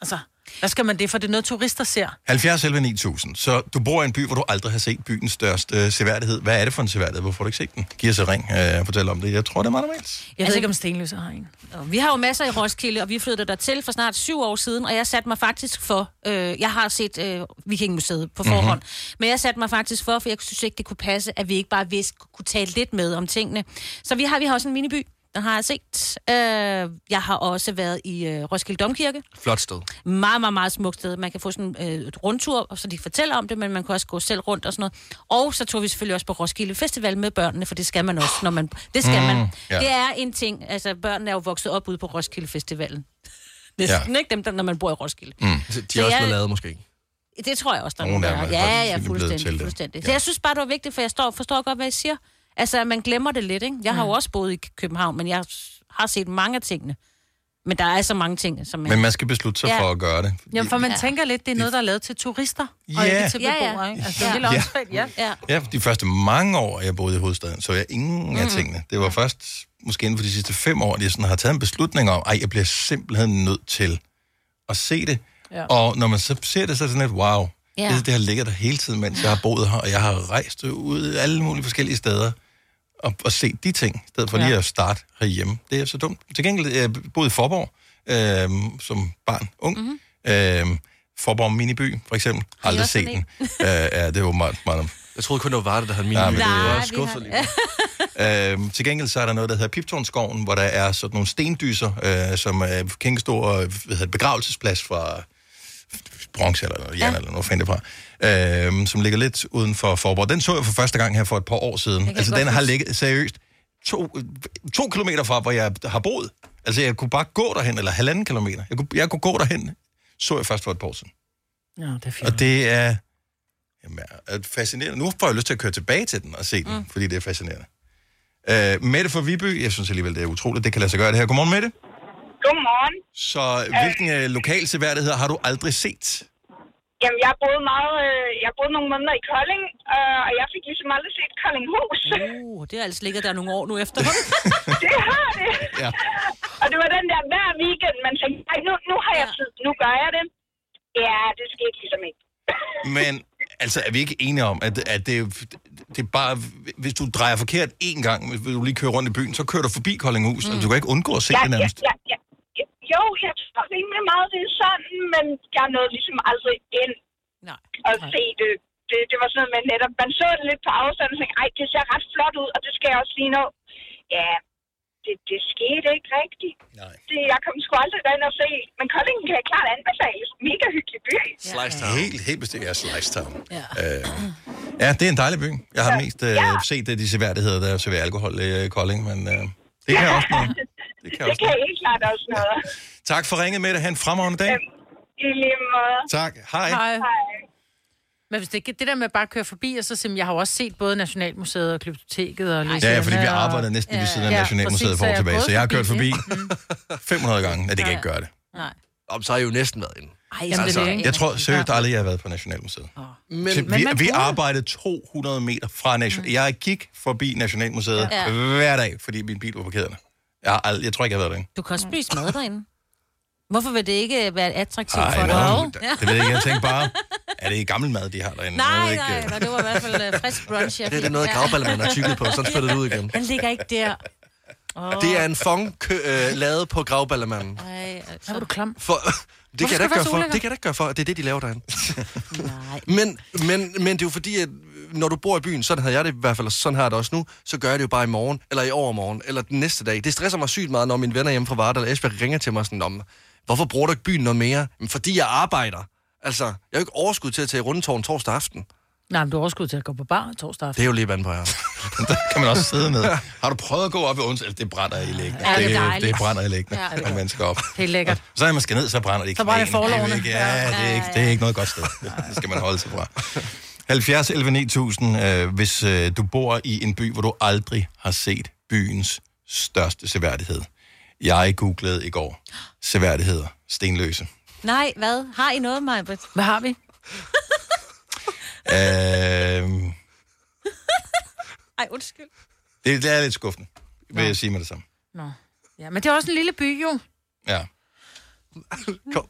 altså, Hvad skal man det, for det er noget, turister ser. 70 11 9000. Så du bor i en by, hvor du aldrig har set byens største øh, seværdighed. Hvad er det for en seværdighed? Hvorfor har du ikke set den? Giv os et ring og øh, fortæl om det. Jeg tror, det er meget normalt. Jeg altså, ved ikke, om Stenløse har en. Vi har jo masser i Roskilde, og vi flyttede der til for snart syv år siden, og jeg satte mig faktisk for, øh, jeg har set øh, Vikingmuseet på forhånd, Mhm. mm-hmm. men jeg satte mig faktisk for, for jeg synes ikke, det kunne passe, at vi ikke bare vidste, kunne tale lidt med om tingene. Så vi har, vi har også en miniby, den har jeg set. Øh, jeg har også været i øh, Roskilde Domkirke. Flot sted. Meget, meget, meget smukt sted. Man kan få sådan øh, et rundtur, og så de fortæller om det, men man kan også gå selv rundt og sådan noget. Og så tog vi selvfølgelig også på Roskilde Festival med børnene, for det skal man også, når man... Det skal Mm, man. ja. Ja. Det er en ting. Altså, børnene er jo vokset op ude på Roskilde Festivalen. Næsten ja. ikke dem, der, når man bor i Roskilde. Mm. De er Så også jeg- blevet lavet, måske. Det tror jeg også, der er nogen, Ja, ja, fuldstændig. fuldstændig. Så jeg synes bare, det var vigtigt, for jeg står, forstår godt, hvad I siger. Altså, man glemmer det lidt, ikke? Jeg har jo også boet i København, men jeg har set mange af tingene. Men der er så mange ting, som man... Men man skal beslutte sig Ja. for at gøre det. Jamen, for man Ja. tænker lidt, det er noget, der er lavet til turister, og Ja. ikke til Ja, ja. beboere, ikke? Altså, det er Ja. Ja. ja. Ja. Ja, de første mange år, jeg boede i hovedstaden, så jeg ingen af Mm. tingene. Det var først, måske inden for de sidste fem år, at jeg sådan har taget en beslutning om, ej, jeg bliver simpelthen nødt til at se det. Ja. Og når man så ser det, så er det sådan lidt, wow, Ja. det, det har ligget der hele tiden, mens jeg har boet her, og jeg har rejst ud alle mulige forskellige steder og, og set de ting, i stedet for Ja. lige at starte herhjemme. Det er så dumt. Til gengæld, jeg boede i Forborg øh, som barn, ung. Mhm. Mm-hmm. Øh, Forborg Miniby, for eksempel. Har Aldrig set den. øh, ja, det var meget, meget Jeg troede kun, det var Varde, der havde min. Ja, men det jeg er- var skuffet har- lige. Øhm, til gengæld så er der noget, der hedder Piptornskoven, hvor der er sådan nogle stendyser, øh, som er kæmpestor hvad hedder det, begravelsesplads fra bronze eller jern ja. eller noget fandt det fra, øhm, som ligger lidt uden for Forborg. Den så jeg for første gang her for et par år siden. Altså den har ligget seriøst to, to kilometer fra, hvor jeg har boet. Altså jeg kunne bare gå derhen, eller halvanden kilometer. Jeg kunne, jeg kunne gå derhen, så jeg først for et par år siden. Ja, det er fint. Og det er, jamen, er fascinerende. Nu får jeg lyst til at køre tilbage til den og se den, mm. fordi det er fascinerende. Uh, Mette fra Viby, jeg synes alligevel, det er utroligt, det kan lade sig gøre det her. Godmorgen, Mette. Godmorgen. Så hvilken uh, lokal seværdighed har du aldrig set? Jamen, jeg boede meget, øh, jeg boede nogle måneder i Kolding, øh, og jeg fik ligesom aldrig set Koldinghus. Uh, det har altså ligget der nogle år nu efter. det har det. Ja. Og det var den der hver weekend, man tænkte, "Ej, nu, nu har jeg tid, nu gør jeg det. Ja, det skete ligesom ikke. Men altså, er vi ikke enige om, at, at det, det er bare... Hvis du drejer forkert én gang, hvis du lige kører rundt i byen, så kører du forbi Koldinghus, mm. og du kan ikke undgå at se ja, det nærmest. Ja, ja, ja. Jo, jeg tror rimelig meget, det er sådan, men jeg nåede ligesom aldrig ind Nej. og se det. det. Det var sådan noget med netop, man så det lidt på afstand og tænkte, ej, det ser ret flot ud, og det skal jeg også lige nå. Ja, det, det skete ikke rigtigt. Nej. Det, jeg kom sgu aldrig derind og se, men Kolding kan jeg klart anbefales. Mega hyggelig by. Slice Town. Helt, helt bestemt. Ja, Slice Town. Ja. Øh, ja, det er en dejlig by. Jeg har mest øh, set øh, de seværdigheder, der serverer alkohol i øh, Kolding, men øh, det kan også noget. Det kan Det også kan noget. helt klart også noget. Tak for ringet med det. Ha' en fremragende dag. I lige måde. Tak. Hej. Hej. Hej. Men hvis det, ikke- det der med at bare køre forbi, og så simpelthen, jeg har jo også set både Nationalmuseet og Glyptoteket og Ja, ja, fordi vi arbejder næsten ved siden af Nationalmuseet for år tilbage, så jeg har kørt forbi 500 gange. Nej, det kan ikke gøre det. Nej. Om så har I jo næsten været inde. Ej, Jamen, det er det, ikke? Jeg tror seriøst aldrig, jeg har været på Nationalmuseet. Men, Så men vi, man vi arbejdede 200 meter fra Nation. Jeg gik forbi Nationalmuseet Ja. hver dag, fordi min bil var parkeret. Jeg, har ald- jeg tror ikke, jeg har været derinde. Du kan også spise mad derinde. Hvorfor vil det ikke være attraktivt Ej, for dig? det ved jeg ikke. Jeg tænkte bare, er det gammel mad, de har derinde? Nej, ikke, nej, øh, nej, det var i hvert fald uh, frisk brunch. jeg Det er det noget, Ja. gravballermand har tykket på, så spytter det ud igen. Den ligger ikke der. Oh. Det er en fong kø, øh, lavet på gravballermanden. Ej, Så altså. er du klam. For, det kan, jeg da ikke gøre for. det kan jeg da ikke gøre for, at det er det, de laver derinde. Nej. Men, men, men det er jo fordi, at når du bor i byen, sådan havde jeg det i hvert fald, og sådan har jeg det også nu, så gør jeg det jo bare i morgen, eller i overmorgen, eller den næste dag. Det stresser mig sygt meget, når mine venner hjemme fra Varde eller Esbjerg ringer til mig sådan om, hvorfor bruger du ikke byen noget mere? Men fordi jeg arbejder. Altså, jeg har jo ikke overskud til at tage i rundetårn torsdag aften. Nej, men du har overskud til at gå på bar torsdag Det aften. er jo lige vand på her. der kan man også sidde ned. Har du prøvet at gå op i onsdag? Det brænder i læggene. Ja, det er det, det brænder i læggene, Ja. når man skal op. Det er lækkert. Så er man skal ned, så brænder det i Så brænder. Det forlovene. ikke- Ja, det er, ikke, det er ikke noget godt sted. Det skal man holde sig fra. 70 11 9000, øh, hvis øh, du bor i en by, hvor du aldrig har set byens største seværdighed. Jeg googlede i går seværdigheder, stenløse. Nej, hvad? Har I noget, Majbrit? Hvad har vi? Øh, Ej, undskyld. det, det er lidt skuffende, vil jeg sige med det samme. Nå. Ja, men det er også en lille by, jo. Ja. Kom.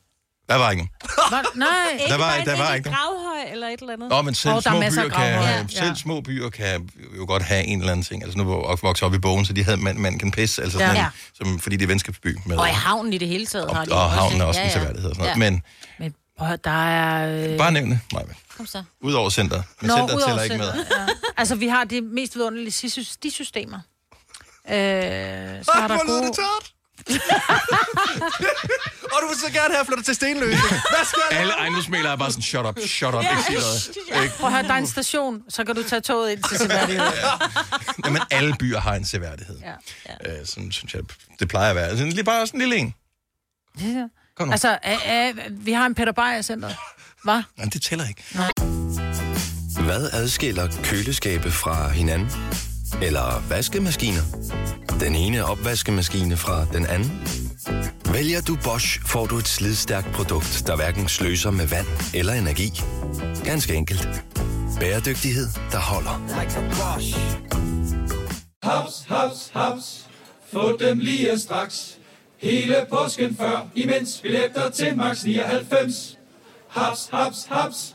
Der var ikke nogen. Nej. Der var- der en var ikke. Gravhøj eller et eller andet. Nå, men selv, der er små masser af byer kan, ja, selv Ja. små byer kan jo godt have en eller anden ting. Altså nu vokset op i bogen, så de havde mand, mand kan pisse, altså sådan Ja. ja. som, fordi det er venskabsby. Med, Og i havnen i det hele taget har de og havnen er også ja, en ja. seværdighed og sådan Ja. noget. Men Men høre, der er... Øh... bare nævn det, Maja. Kom så. Udover centret. Men Nå, centret tæller ikke med. Ja. Altså, vi har de mest vidunderlige de systemer. Øh, så har der hvor lyder gode... det tørt. og du vil så gerne have flyttet til Stenløse. Hvad skal jeg Alle ejendomsmælere er bare sådan, shut up, shut up, ikke sige noget. Ikke? Prøv at høre, der er en station, så kan du tage toget ind til seværdighed. Jamen, alle byer har en seværdighed. Ja. Ja. Øh, sådan synes jeg, det plejer at være. Sådan, lige bare sådan en lille en. Ja. Kom nu. Altså, øh, øh, vi har en Peter Beyer center. Hvad? Nej, det tæller ikke. Hvad adskiller køleskabe fra hinanden? Eller vaskemaskiner? Den ene opvaskemaskine fra den anden? Vælger du Bosch, får du et slidstærkt produkt, der hverken sløser med vand eller energi. Ganske enkelt. Bæredygtighed, der holder. Haps, haps, haps. Få dem lige straks. Hele påsken før, imens billetter til max 99. Haps, haps, haps.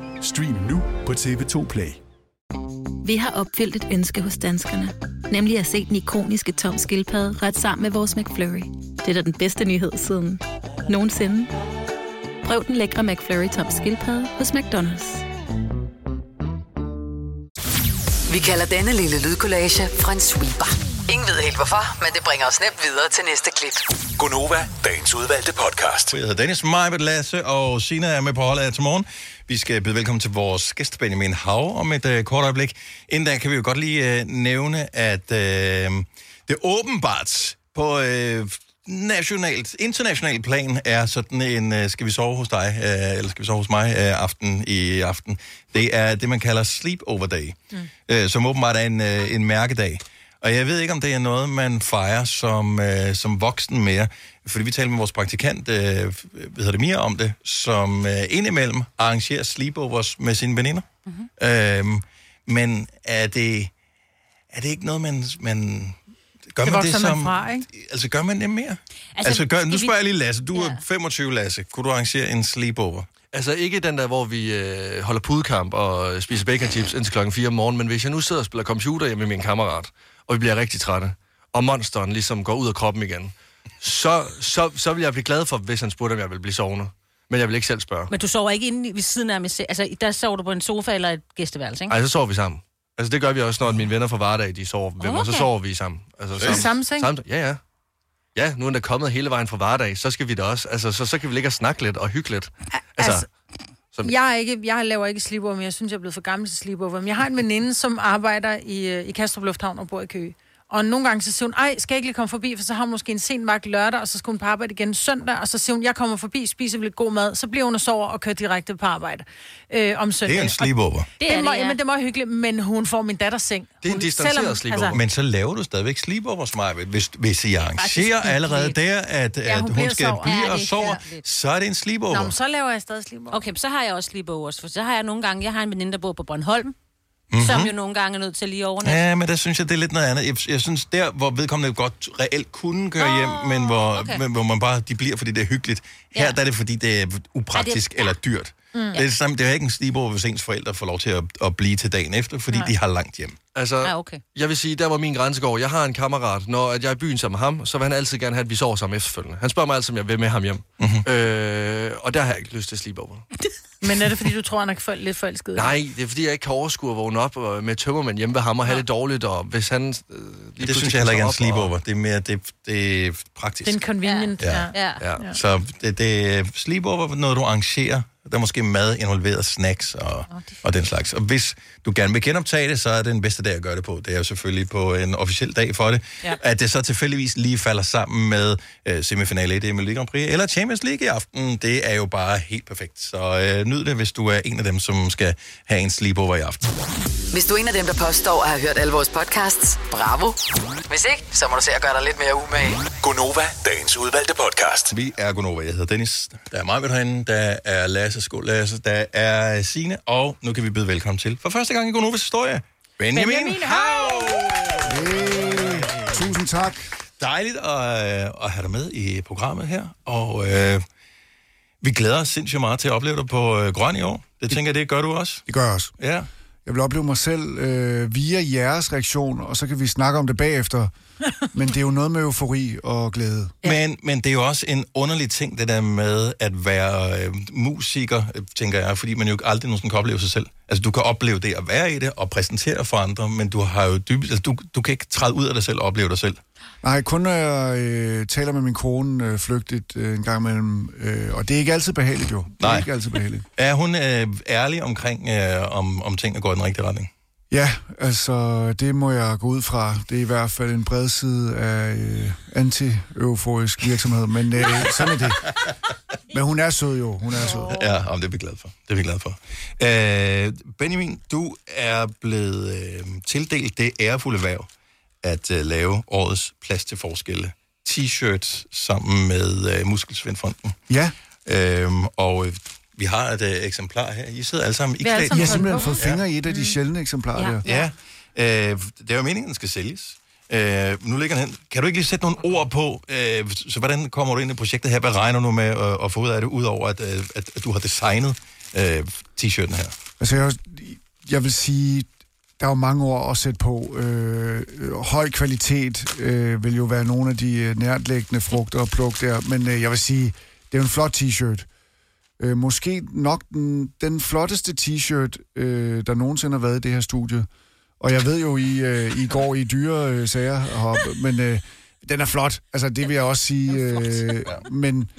Stream nu på TV2 Play. Vi har opfyldt et ønske hos danskerne. Nemlig at se den ikoniske tom skildpadde ret sammen med vores McFlurry. Det er da den bedste nyhed siden nogensinde. Prøv den lækre McFlurry tom skildpadde hos McDonald's. Vi kalder denne lille lydkollage en sweeper. Ingen ved helt hvorfor, men det bringer os nemt videre til næste klip. Gunova, dagens udvalgte podcast. Jeg hedder Dennis Majbert Lasse, og Sina er med på holdet her til morgen. Vi skal byde velkommen til vores gæst Benjamin Hav om et uh, kort øjeblik. Inden da kan vi jo godt lige uh, nævne, at uh, det åbenbart på uh, nationalt, internationalt plan er sådan en, uh, skal vi sove hos dig, uh, eller skal vi sove hos mig uh, aften i aften. Det er det, man kalder sleepover day, mm. uh, som åbenbart er en, uh, en mærkedag. Og jeg ved ikke, om det er noget, man fejrer som, øh, som voksen mere. Fordi vi talte med vores praktikant, øh, hvad hedder det, Mia, om det, som øh, indimellem arrangerer sleepovers med sine veninder. Mm-hmm. Øhm, men er det, er det ikke noget, man... man gør Det man det vokser man som... fra, ikke? Altså, gør man det mere? Altså, Altså, gør, nu spørger jeg lige Lasse. Du er 25, Lasse. Kunne du arrangere en sleepover? Altså ikke den der, hvor vi øh, holder pudekamp og spiser bacon chips indtil klokken 4 om morgenen, men hvis jeg nu sidder og spiller computer hjemme med min kammerat, og vi bliver rigtig trætte, og monsteren ligesom går ud af kroppen igen, så, så, så vil jeg blive glad for, hvis han spurgte, om jeg vil blive sovende. Men jeg vil ikke selv spørge. Men du sover ikke inde ved siden af mig. Altså, der sover du på en sofa eller et gæsteværelse, ikke? Ej, så sover vi sammen. Altså det gør vi også, når mine venner fra Vardag, de sover ved mig, så Okay. sover vi sammen. Altså, I samme seng? Sammen, ja, ja. Ja, nu er der kommet hele vejen fra Vardag, så skal vi da også. Altså, så, så kan vi ligge og snakke lidt og hygge lidt. Altså, altså, som- Jeg, er ikke, jeg laver ikke sleepover, men jeg synes, jeg er blevet for gammel til sleepover. Men jeg har en veninde, som arbejder i, øh, i Kastrup Lufthavn og bor i Køge. Og nogle gange så siger hun, ej, skal jeg ikke lige komme forbi, for så har hun måske en sen vagt lørdag, og så skal hun på arbejde igen søndag, og så siger hun, jeg kommer forbi, spiser lidt god mad, så bliver hun og sover og kører direkte på arbejde øh, om søndag. Det er en sleepover. Det, Det er det, må, det, ja. jamen, det må være hyggeligt, men hun får min datters seng. Det er en Hun- distanceret selvom- sleepover. Altså, men så laver du stadigvæk sleepovers, Maja. Hvis, hvis I arrangerer allerede der, at, Ja, at hun hun, bliver skal sover. blive Ja, og det er sove, hyggeligt. så er det en sleepover. Nå, men så laver jeg stadig sleepover. Okay, så har jeg også sleepovers, for så har jeg nogle gange, jeg har en veninde, der bor på Bornholm. Mm-hmm. som jo nogle gange er nødt til lige overnatte. Ja, men der synes jeg, det er lidt noget andet. Jeg, jeg synes, der, hvor vedkommende godt reelt kunne køre hjem, men hvor, okay. men hvor man bare, de bliver, fordi det er hyggeligt. Her Ja. der er det, fordi det er upraktisk Ja, det- eller dyrt. Mm. Det, er det, samme, det er ikke en sleepover, hvis ens forældre får lov til at, at blive til dagen efter, fordi Nej. de har langt hjem. Altså, Ah, okay. jeg vil sige, der var min grænse går. Jeg har en kammerat, når at jeg er i byen sammen med ham, så vil han altid gerne have, at vi sover sammen efterfølgende. Han spørger mig altid, om jeg vil med ham hjem. Mhm. Mm-hmm. Øh, og der har jeg ikke lyst til sleepover. Men er det, fordi du tror, han er for, lidt forelsket? Nej, det er fordi, jeg ikke kan overskue at vågne op og- med tømmermænd hjemme ved ham og have det dårligt, og hvis han... Øh, lige Det synes jeg heller ikke er en sleepover. Det er mere det, det er praktisk. Det er en convenient. Ja. Ja. Ja. Ja. Så det, det er sleepover, noget du arrangerer Der er måske mad involveret, snacks og, og den slags. Og hvis du gerne vil genoptage det, så er det den bedste dag at gøre det på. Det er jo selvfølgelig på en officiel dag for det. Ja. At det så tilfældigvis lige falder sammen med øh, semifinale 1 i Melodi Grand Prix eller Champions League i aften, det er jo bare helt perfekt. Så øh, nyd det, hvis du er en af dem, som skal have en sleepover i aften. Hvis du er en af dem, der påstår at have hørt alle vores podcasts, bravo. Hvis ikke, så må du se at gøre dig lidt mere umage. Gonova, dagens udvalgte podcast. Vi er Gunova. Jeg hedder Dennis. Der er mig herinde. Der er Lasse Skål Lasse. Der er Sine Og nu kan vi byde velkommen til, for første gang i Gunovas historie, Benjamin, Benjamin Hav! Hey, tusind tak. Dejligt at, øh, at have dig med i programmet her. Og øh, vi glæder os sindssygt meget til at opleve dig på øh, Grøn i år. Det tænker jeg, det gør du også. Det gør jeg også. Ja. Jeg vil opleve mig selv øh, via jeres reaktion, og så kan vi snakke om det bagefter. Men det er jo noget med eufori og glæde. Men, men det er jo også en underlig ting, det der med at være øh, musiker, tænker jeg, fordi man jo aldrig nogensinde kan opleve sig selv. Altså, du kan opleve det at være i det og præsentere for andre, men du har jo dybest, altså, du, du kan ikke træde ud af dig selv og opleve dig selv. Nej, kun når jeg øh, taler med min kone øh, flygtigt øh, en gang imellem. Øh, og det er ikke altid behageligt jo. Det er Nej. ikke altid behageligt. Er hun øh, ærlig omkring, øh, om, om tingene går i den rigtige retning? Ja, altså det må jeg gå ud fra. Det er i hvert fald en bred side af øh, anti-euforisk virksomhed, men øh, sådan er det. Men hun er sød jo, hun er sød. Ja, om det er vi glade for. Det er vi glade for. Øh, Benjamin, du er blevet øh, tildelt det ærefulde værv at øh, lave årets plads til forskelle t-shirt sammen med øh, Muskelsvindfonden. Ja. Øhm, og øh, vi har et øh, eksemplar her. I sidder alle sammen i har alle klædt. sammen simpelthen fået fingre i et af de sjældne eksemplarer der. Ja. ja. Øh, det er jo meningen, den skal sælges. Øh, nu ligger den hen. Kan du ikke lige sætte nogle ord på, øh, så hvordan kommer du ind i projektet her? Hvad regner du med at, at få ud af det, udover at, øh, at, at du har designet øh, t-shirten her? Altså, jeg, jeg vil sige, der er jo mange ord at sætte på. Øh, øh, høj kvalitet øh, vil jo være nogle af de øh, nærtlæggende frugter og pluk der, men øh, jeg vil sige, det er jo en flot t-shirt. Øh, måske nok den, den flotteste t-shirt, øh, der nogensinde har været i det her studie. Og jeg ved jo, I, øh, I går i dyre øh, sager heroppe, men øh, den er flot. Altså, det vil jeg også sige. Øh, men,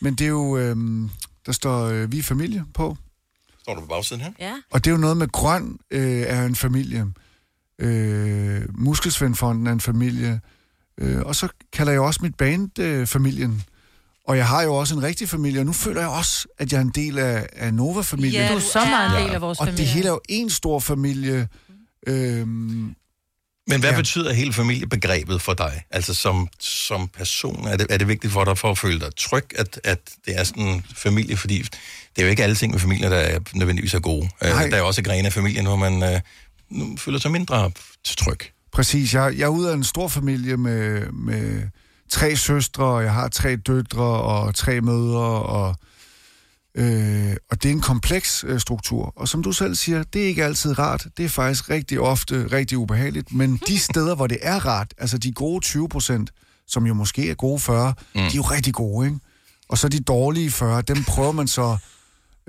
men det er jo... Øh, der står øh, Vi er familie på. Står du på bagsiden her? Ja. Og det er jo noget med grøn øh, er en familie. Øh, Muskelsvindfonden er en familie. Øh, og så kalder jeg også mit band øh, familien. Og jeg har jo også en rigtig familie, og nu føler jeg også, at jeg er en del af, af Nova-familien. Ja, du er så meget en del af vores og familie. det hele er jo en stor familie. Øhm, Men hvad Ja. betyder hele familiebegrebet for dig? Altså som, som person, er det, er det vigtigt for dig for at føle dig tryg, at, at det er sådan en familie? Fordi det er jo ikke alle ting med familier, der er nødvendigvis er gode. Øh, Nej. Der er jo også grene af familien, hvor man øh, nu føler sig mindre tryg. Præcis. Jeg, jeg er ude af en stor familie med, med tre søstre, og jeg har tre døtre og tre mødre, og, øh, og det er en kompleks øh, struktur. Og som du selv siger, det er ikke altid rart. Det er faktisk rigtig ofte rigtig ubehageligt. Men de steder, hvor det er rart, altså de gode 20 procent, som jo måske er gode 40, mm. de er jo rigtig gode, ikke? Og så de dårlige 40, dem prøver man så...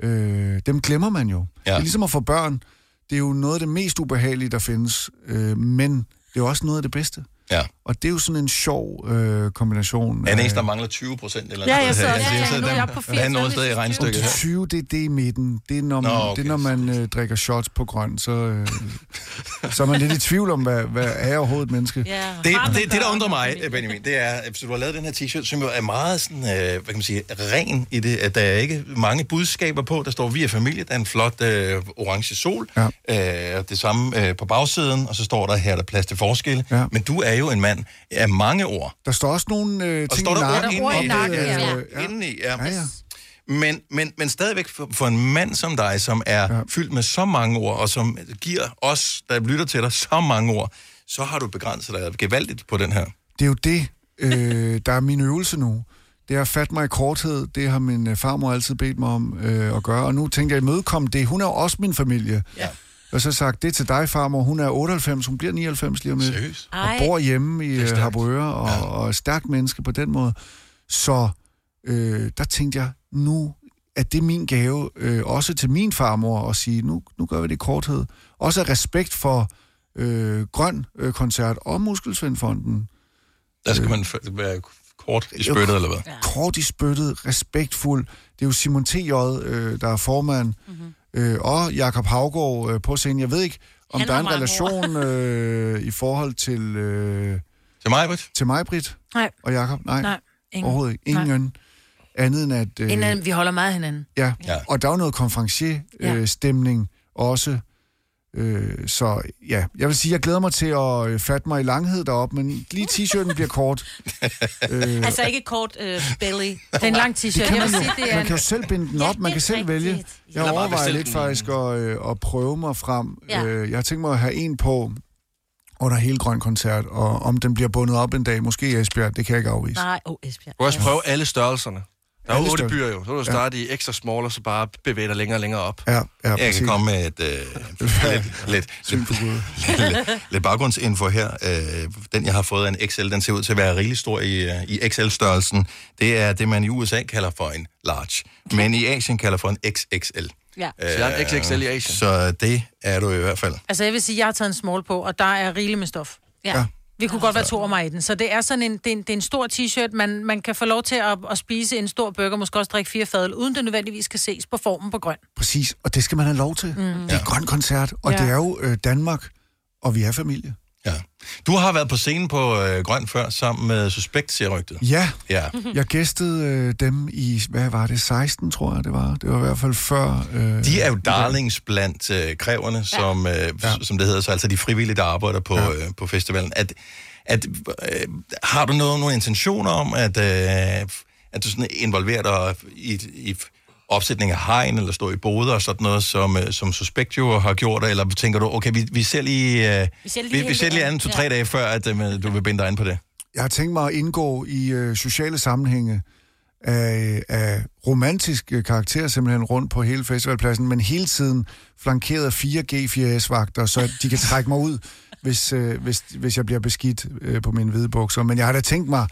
Øh, dem glemmer man jo. Ja. Det er ligesom at få børn. Det er jo noget af det mest ubehagelige, der findes. Øh, men det er også noget af det bedste. Ja. Og det er jo sådan en sjov øh, kombination. Er den af- eneste, der mangler 20 procent? Eller Ja, noget jeg her? ja, ja, Jeg sidder nu er jeg på der er noget sted i regnstykket her. 20, det er det i midten. Det er, når man, Nå, okay. det er, når man øh, drikker shots på grøn, så, øh, så er man lidt i tvivl om, hvad, hvad er overhovedet et menneske. Ja. Det, det, det, der undrer mig, Benjamin, det er, at du har lavet den her t-shirt, som jo er meget sådan, øh, hvad kan man sige, ren i det, at der er ikke mange budskaber på. Der står, vi er familie, der er en flot øh, orange sol. Ja. Øh, det samme øh, på bagsiden, og så står der, her er der plads til forskel. Ja. Men du er jo en mand af mange ord. Der står også nogle øh, ting står der ord inde i? nakken, Ja, øh, ja. Indeni, ja. ja, ja. Men, men, men stadigvæk for, for en mand som dig, som er ja. fyldt med så mange ord, og som giver os, der lytter til dig, så mange ord, så har du begrænset dig gevaldigt på den her. Det er jo det, øh, der er min øvelse nu. Det er at fatte mig i korthed. Det har min øh, farmor altid bedt mig om øh, at gøre. Og nu tænker jeg imødekomme det. Hun er jo også min familie. Ja. Og så sagt, det er til dig, farmor. Hun er 98, hun bliver 99 lige om lidt. Seriøst? Og bor hjemme i øh. Harboøre, og, ja. og er stærkt menneske på den måde. Så øh, der tænkte jeg, nu er det min gave, øh, også til min farmor, at sige, nu, nu gør vi det i korthed. Også af respekt for øh, Grøn øh, Koncert og Muskelsvindfonden. Der skal man f- være Kort i spyttet, eller hvad? Kort i spyttet, respektfuld. Det er jo Simon T.J., øh, der er formand, mm-hmm. Øh, og Jakob Havgård øh, på scenen. Jeg ved ikke, om Han der er en relation øh, i forhold til... Øh, til mig, Britt? Til mig, Britt. Nej. Og Jakob? Nej, Nej, ingen. overhovedet ikke. Ingen andet end at... Øh, Inden vi holder meget hinanden. Ja. Ja. og der er jo noget konferencier-stemning også. Øh, så ja, jeg vil sige, jeg glæder mig til at øh, fatte mig i langhed derop, men lige t-shirten bliver kort. øh, Altså ikke kort uh, belly. Det er en lang det t-shirt. kan Jeg man, vil jo, sige, det er man kan jo selv binde den op, man kan selv vælge. Jeg overvejer lidt den. faktisk at, øh, at prøve mig frem. Ja. Øh, jeg har tænkt mig at have en på under hele Grøn Koncert, og om den bliver bundet op en dag, måske i Esbjerg, det kan jeg ikke afvise. Nej, åh, oh, Esbjerg. Du kan også prøve alle størrelserne. Der er otte byer jo. Så du starte i ekstra small, og så bare bevæge dig længere og længere op. Ja, ja, Jeg præcis. kan komme med et, øh, lidt, lidt, lidt, lidt, lidt baggrundsinfo her. Øh, den, jeg har fået af en XL, den ser ud til at være rigtig stor i, øh, i XL-størrelsen. Det er det, man i USA kalder for en large, men i Asien kalder for en XXL. Ja. Så jeg er en XXL i Asien. Så det er du i hvert fald. Altså, jeg vil sige, jeg har taget en small på, og der er rigeligt med stof. Ja. Ja. Vi kunne godt være to mig i den. Så det er sådan en, det er en, det er en stor t-shirt. Man, man kan få lov til at, at spise en stor burger, måske også drikke fire fadøl, uden det nødvendigvis skal ses på formen på grøn. Præcis, og det skal man have lov til. Mm. Det er Grøn Koncert, og Ja. det er jo øh, Danmark, og vi er familie. Ja. Du har været på scenen på øh, Grøn før, sammen med Suspekt, siger rygtet. Ja, Ja. jeg gæstede øh, dem i, hvad var det, 16, tror jeg det var. Det var i hvert fald før... Øh, De er jo darlings blandt øh, kræverne, ja. som, øh, ja. som det hedder, så altså de frivillige, der arbejder på, ja. øh, på festivalen. At, at, øh, har du noget, nogle intentioner om, at, øh, at du sådan involverer dig i, i opsætning af hegn, eller stå i boder og sådan noget, som, øh, som Suspekt jo har gjort, eller tænker du, okay, vi, vi ser lige, øh, Vi ser lige vi, vi ser lige an. anden to-tre Ja. dage før, at øh, du vil binde dig ind på det? Jeg har tænkt mig at indgå i øh, sociale sammenhænge af, af romantiske karakterer simpelthen rundt på hele festivalpladsen, men hele tiden flankeret af fire G4S-vagter, så de kan trække mig ud, hvis, øh, hvis, hvis jeg bliver beskidt øh, på mine hvide bukser. Men jeg har da tænkt mig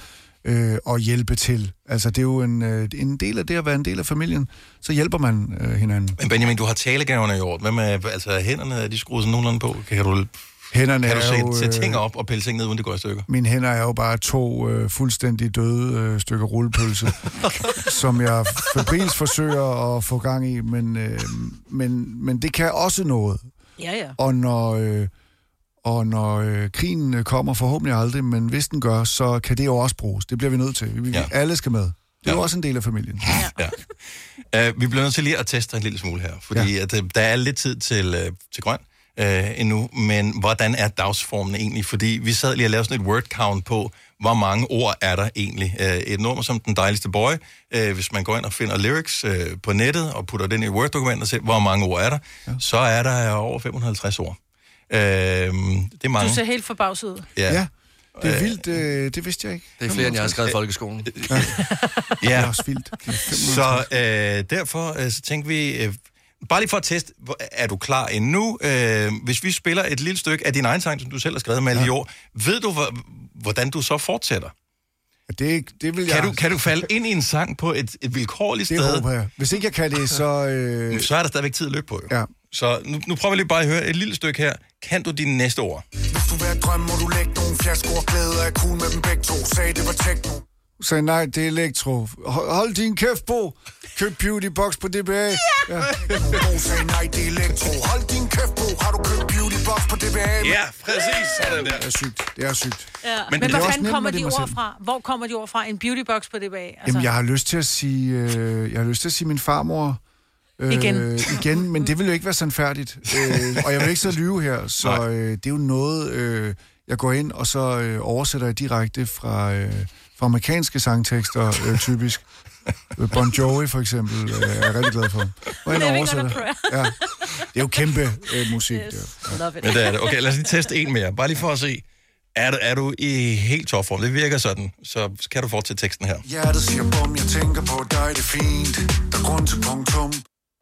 øh, at hjælpe til. Altså, det er jo en, øh, en del af det at være en del af familien. Så hjælper man øh, hinanden. Men Benjamin, du har talegaverne i år. Hvad med, altså hænderne, er de skruet sådan nogenlunde på? Kan du, Hænderne kan du er jo, sætte, sætte øh, ting op og pille ting ned, uden det går i stykker? Mine hænder er jo bare to øh, fuldstændig døde øh, stykker rullepølse, som jeg febrilsk forsøger at få gang i, men, øh, men, men det kan også noget. Ja, ja. Og når, øh, og når øh, krigen øh, kommer, forhåbentlig aldrig, men hvis den gør, så kan det jo også bruges. Det bliver vi nødt til. Vi, Ja. ja. Alle skal med. Det er Ja. jo også en del af familien. Ja. Uh, vi bliver nødt til lige at teste en lille smule her, fordi ja. at, uh, der er lidt tid til, uh, til grøn uh, endnu, men hvordan er dagsformen egentlig? Fordi vi sad lige og lavede sådan et word count på, hvor mange ord er der egentlig. Uh, et nummer som Den Dejligste Boy, uh, hvis man går ind og finder lyrics uh, på nettet og putter den i Word-dokument og ser, hvor mange ord er der, ja. så er der over 550 ord. Uh, det er mange. Du ser helt forbavset ud. Ja. Ja, det er vildt. Øh, det vidste jeg ikke. Det er flere, end jeg har skrevet i folkeskolen. Det er ja. også vildt. Det er 550. Så øh, derfor øh, så tænkte vi, øh, bare lige for at teste, er du klar endnu? Øh, hvis vi spiller et lille stykke af din egen sang, som du selv har skrevet med alle de ord, ved du, hvor, hvordan du så fortsætter? Det, det vil Kan jeg... du, kan du falde ind i en sang på et, et vilkårligt Det sted? håber jeg. Hvis ikke jeg kan det, så... Øh, Så er der stadigvæk tid at løbe på, jo. Ja. Så nu, nu prøver vi lige bare at høre et lille stykke her. Kan du dine næste ord? Hvis du vil have drøm, må du lægge nogle flasker og glæde af cool med dem begge to. Sagde det var techno. sagde nej, det er elektro. Hold, din kæft, Bo. Køb Beauty Box på DBA. Ja. ja. Bo sagde nej, det er elektro. Hold din kæft, Bo. Har du købt beauty box på DBA? Ja, præcis. Sådan der. Det er sygt. Det er sygt. Ja. Men Men, hvor kommer de ord fra? Hvor kommer de ord fra? En beautybox på DBA? Altså, Jamen, jeg har lyst til at sige, øh, jeg har lyst til at sige min farmor. Øh, Igen. igen, men det vil jo ikke være sandfærdigt. Øh, og jeg vil ikke så lyve her, så Nej. øh, det er jo noget, øh, jeg går ind og så øh, oversætter jeg direkte fra, øh, fra amerikanske sangtekster, øh, typisk. Øh, Bon Jovi for eksempel, øh, er jeg rigtig glad for. Og a oversætter. Ja. Det er jo kæmpe øh, musik. Yes. Der. Love it. Ja, det er det. Okay, lad os lige teste en mere. Bare lige for at se. Er du, er du i helt topform? Det virker sådan. Så kan du fortsætte teksten her. Hjertet siger bum, jeg tænker på dig, det er fint. Der er grund til punktum.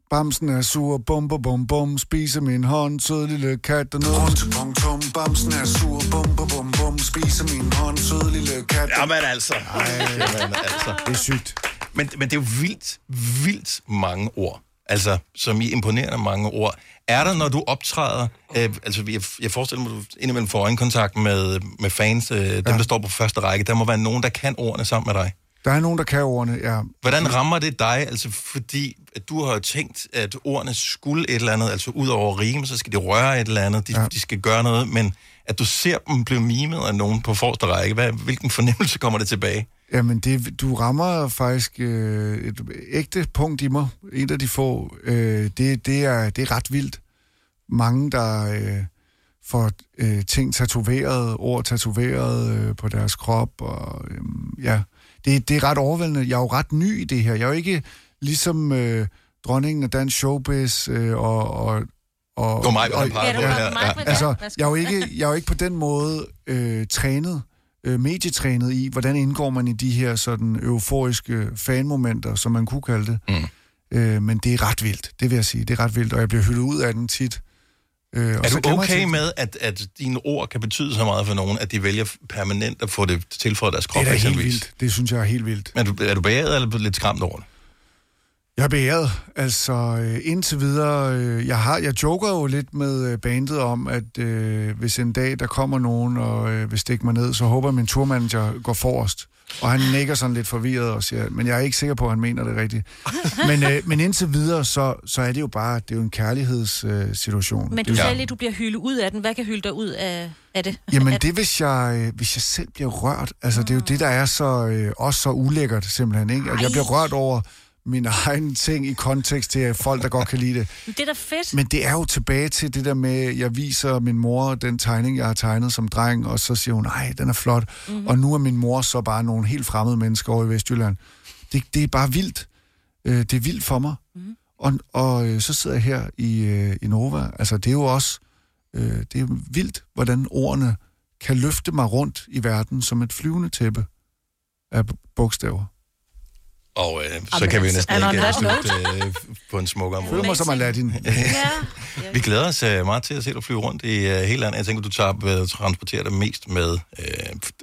Bamsen er sur, bum, bum, bum, bum, spiser min hånd, sød lille kat og noget. Grund til punktum. Bamsen er sur, bum, bum, bum, bum. Spiser min hånd, sød lille kat. Jamen altså. Jamen altså. Det er sygt. Men, men det er jo vildt, vildt mange ord. Altså, som i imponerende mange ord. Er der, når du optræder, øh, altså jeg, jeg forestiller mig, at du indimellem får øjenkontakt med, med fans, øh, dem ja. der står på første række, der må være nogen, der kan ordene sammen med dig. Der er nogen, der kan ordene, ja. Hvordan rammer det dig? Altså, fordi at du har jo tænkt, at ordene skulle et eller andet, altså ud over rime, så skal de røre et eller andet, de, ja. de skal gøre noget, men at du ser dem blive mimet af nogen på forreste række, hvad, hvilken fornemmelse kommer det tilbage? Jamen, det, du rammer faktisk øh, et ægte punkt i mig. En af de få. Øh, det, det, er, det er ret vildt. Mange, der øh, får øh, ting tatoveret, ord tatoveret øh, på deres krop. Og, øh, ja, det, det er ret overvældende. Jeg er jo ret ny i det her. Jeg er jo ikke ligesom øh, dronningen af dansk showbiz øh, og... og og, Det var mig, og, pegede på det her. Ja. Altså, jeg er jo ikke, jeg er jo ikke på den måde øh, trænet, øh, medietrænet i, hvordan indgår man i de her sådan euforiske fanmomenter, som man kunne kalde det. Mm. Øh, men det er ret vildt, det vil jeg sige. Det er ret vildt, og jeg bliver hyldet ud af den tit. Øh, Er du jeg okay tit- med, at, at dine ord kan betyde så meget for nogen, at de vælger permanent at få det tilføjet deres krop, Det er helt vildt. Det synes jeg er helt vildt. Er du, er du beæret eller lidt skræmt over det? Jeg er beæret. Altså, øh, indtil videre... Øh, jeg, har, jeg joker jo lidt med øh, bandet om, at øh, hvis en dag der kommer nogen og øh, vil stikke mig ned, så håber jeg, min turmanager går forrest. Og han nikker sådan lidt forvirret og siger, men jeg er ikke sikker på, at han mener det rigtigt. Men, øh, men indtil videre, så, så er det jo bare, det er jo en kærlighedssituation. Øh. Men du sagde lige, du bliver hyldet ud af den. Hvad kan hylde dig ud af, af det? Jamen Af det, hvis jeg, øh, hvis jeg selv bliver rørt. Altså, det er jo det, der er så, øh, også så ulækkert, simpelthen. Ikke? At jeg bliver rørt over mine egne ting i kontekst til folk, der godt kan lide det. Men Det er da fedt. Men det er jo tilbage til det der med, jeg viser min mor den tegning, jeg har tegnet som dreng, og så siger hun, nej, den er flot. Mhm. Mm-hmm. Og nu er min mor så bare nogle helt fremmede mennesker over i Vestjylland. Det, det er bare vildt. Øh, det er vildt for mig. Mhm. Mm-hmm. Og, og øh, så sidder jeg her i, øh, i Nova. Altså, det er jo også øh, det er vildt, hvordan ordene kan løfte mig rundt i verden som et flyvende tæppe af bogstaver. Og øh, så kan vi altså, næsten and on ikke that slutte øh, på en smukkere måde. Føler mig som Aladdin. Vi glæder os øh, meget til at se dig flyve rundt i øh, hele landet. Jeg tænker, du tager, øh, transporterer dig mest med øh,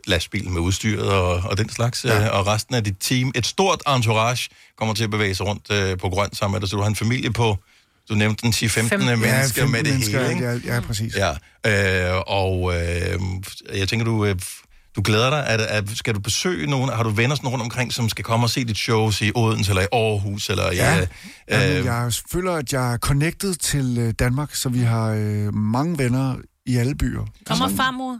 lastbil med udstyret og, og den slags. Ja. Øh, og resten af dit team. Et stort entourage kommer til at bevæge sig rundt øh, på grøn sammen med dig. Så du har en familie på, du nævnte den 10-15 mennesker Ja, 15 med det mennesker, hele. Ikke? Ja, ja, præcis. Ja, øh, og øh, jeg tænker, du, øh, du glæder dig. Er, er, skal du besøge nogen? Har du venner sådan rundt omkring, som skal komme og se dit shows i Odense eller i Aarhus? Eller Ja, i, øh, Jamen, jeg føler, at jeg er connected til øh, Danmark, så vi har øh, mange venner i alle byer. Kommer farmor?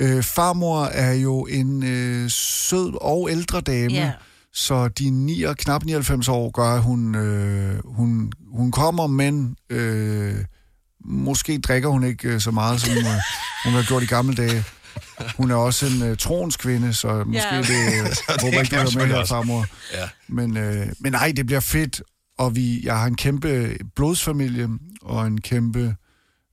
Øh, farmor er jo en øh, sød og ældre dame, Ja. så de 9, knap 99 år gør, at hun, øh, hun, hun kommer, men øh, måske drikker hun ikke øh, så meget, som øh, hun har gjort i gamle dage. Hun er også en øh, troens kvinde, så måske Ja. det, øh, Så det håber ikke, du er med her, farmor. Ja. Men, øh, men nej, det bliver fedt, og vi, jeg har en kæmpe blodsfamilie og en kæmpe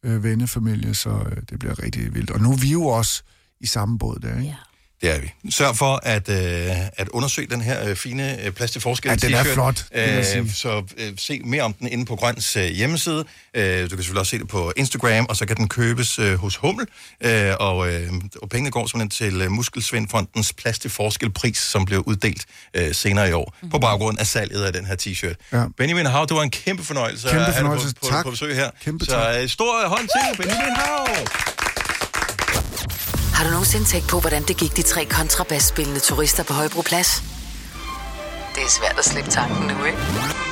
øh, vennefamilie, så øh, det bliver rigtig vildt. Og nu er vi jo også i samme båd der, ikke? Ja. Det er vi. Sørg for at, øh, at undersøge den her øh, fine øh, plads til forskel Ja, den er t-shirt. flot, Øh, så øh, se mere om den inde på Grøns øh, hjemmeside. Øh, du kan selvfølgelig også se det på Instagram, og så kan den købes øh, hos Hummel. Øh, og, øh, og pengene går simpelthen til øh, Muskelsvindfondens plads til forskelpris, som bliver uddelt øh, senere i år, mm-hmm. på baggrund af salget af den her t-shirt. Ja. Benjamin Hav, det var en kæmpe fornøjelse, Kæmpe at have dig fornøjelse. på, på, Tak. på besøg her. Kæmpe så øh, stor hånd til Benjamin Hav! Har du nogensinde tænkt på, hvordan det gik de tre kontrabasspillende turister på Højbroplads? Det er svært at slippe tanken nu, ikke?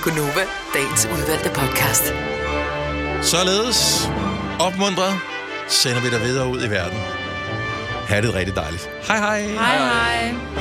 Gunova, dagens udvalgte podcast. Således opmuntret sender vi dig videre ud i verden. Ha' det rigtig dejligt. Hej hej. Hej hej. hej.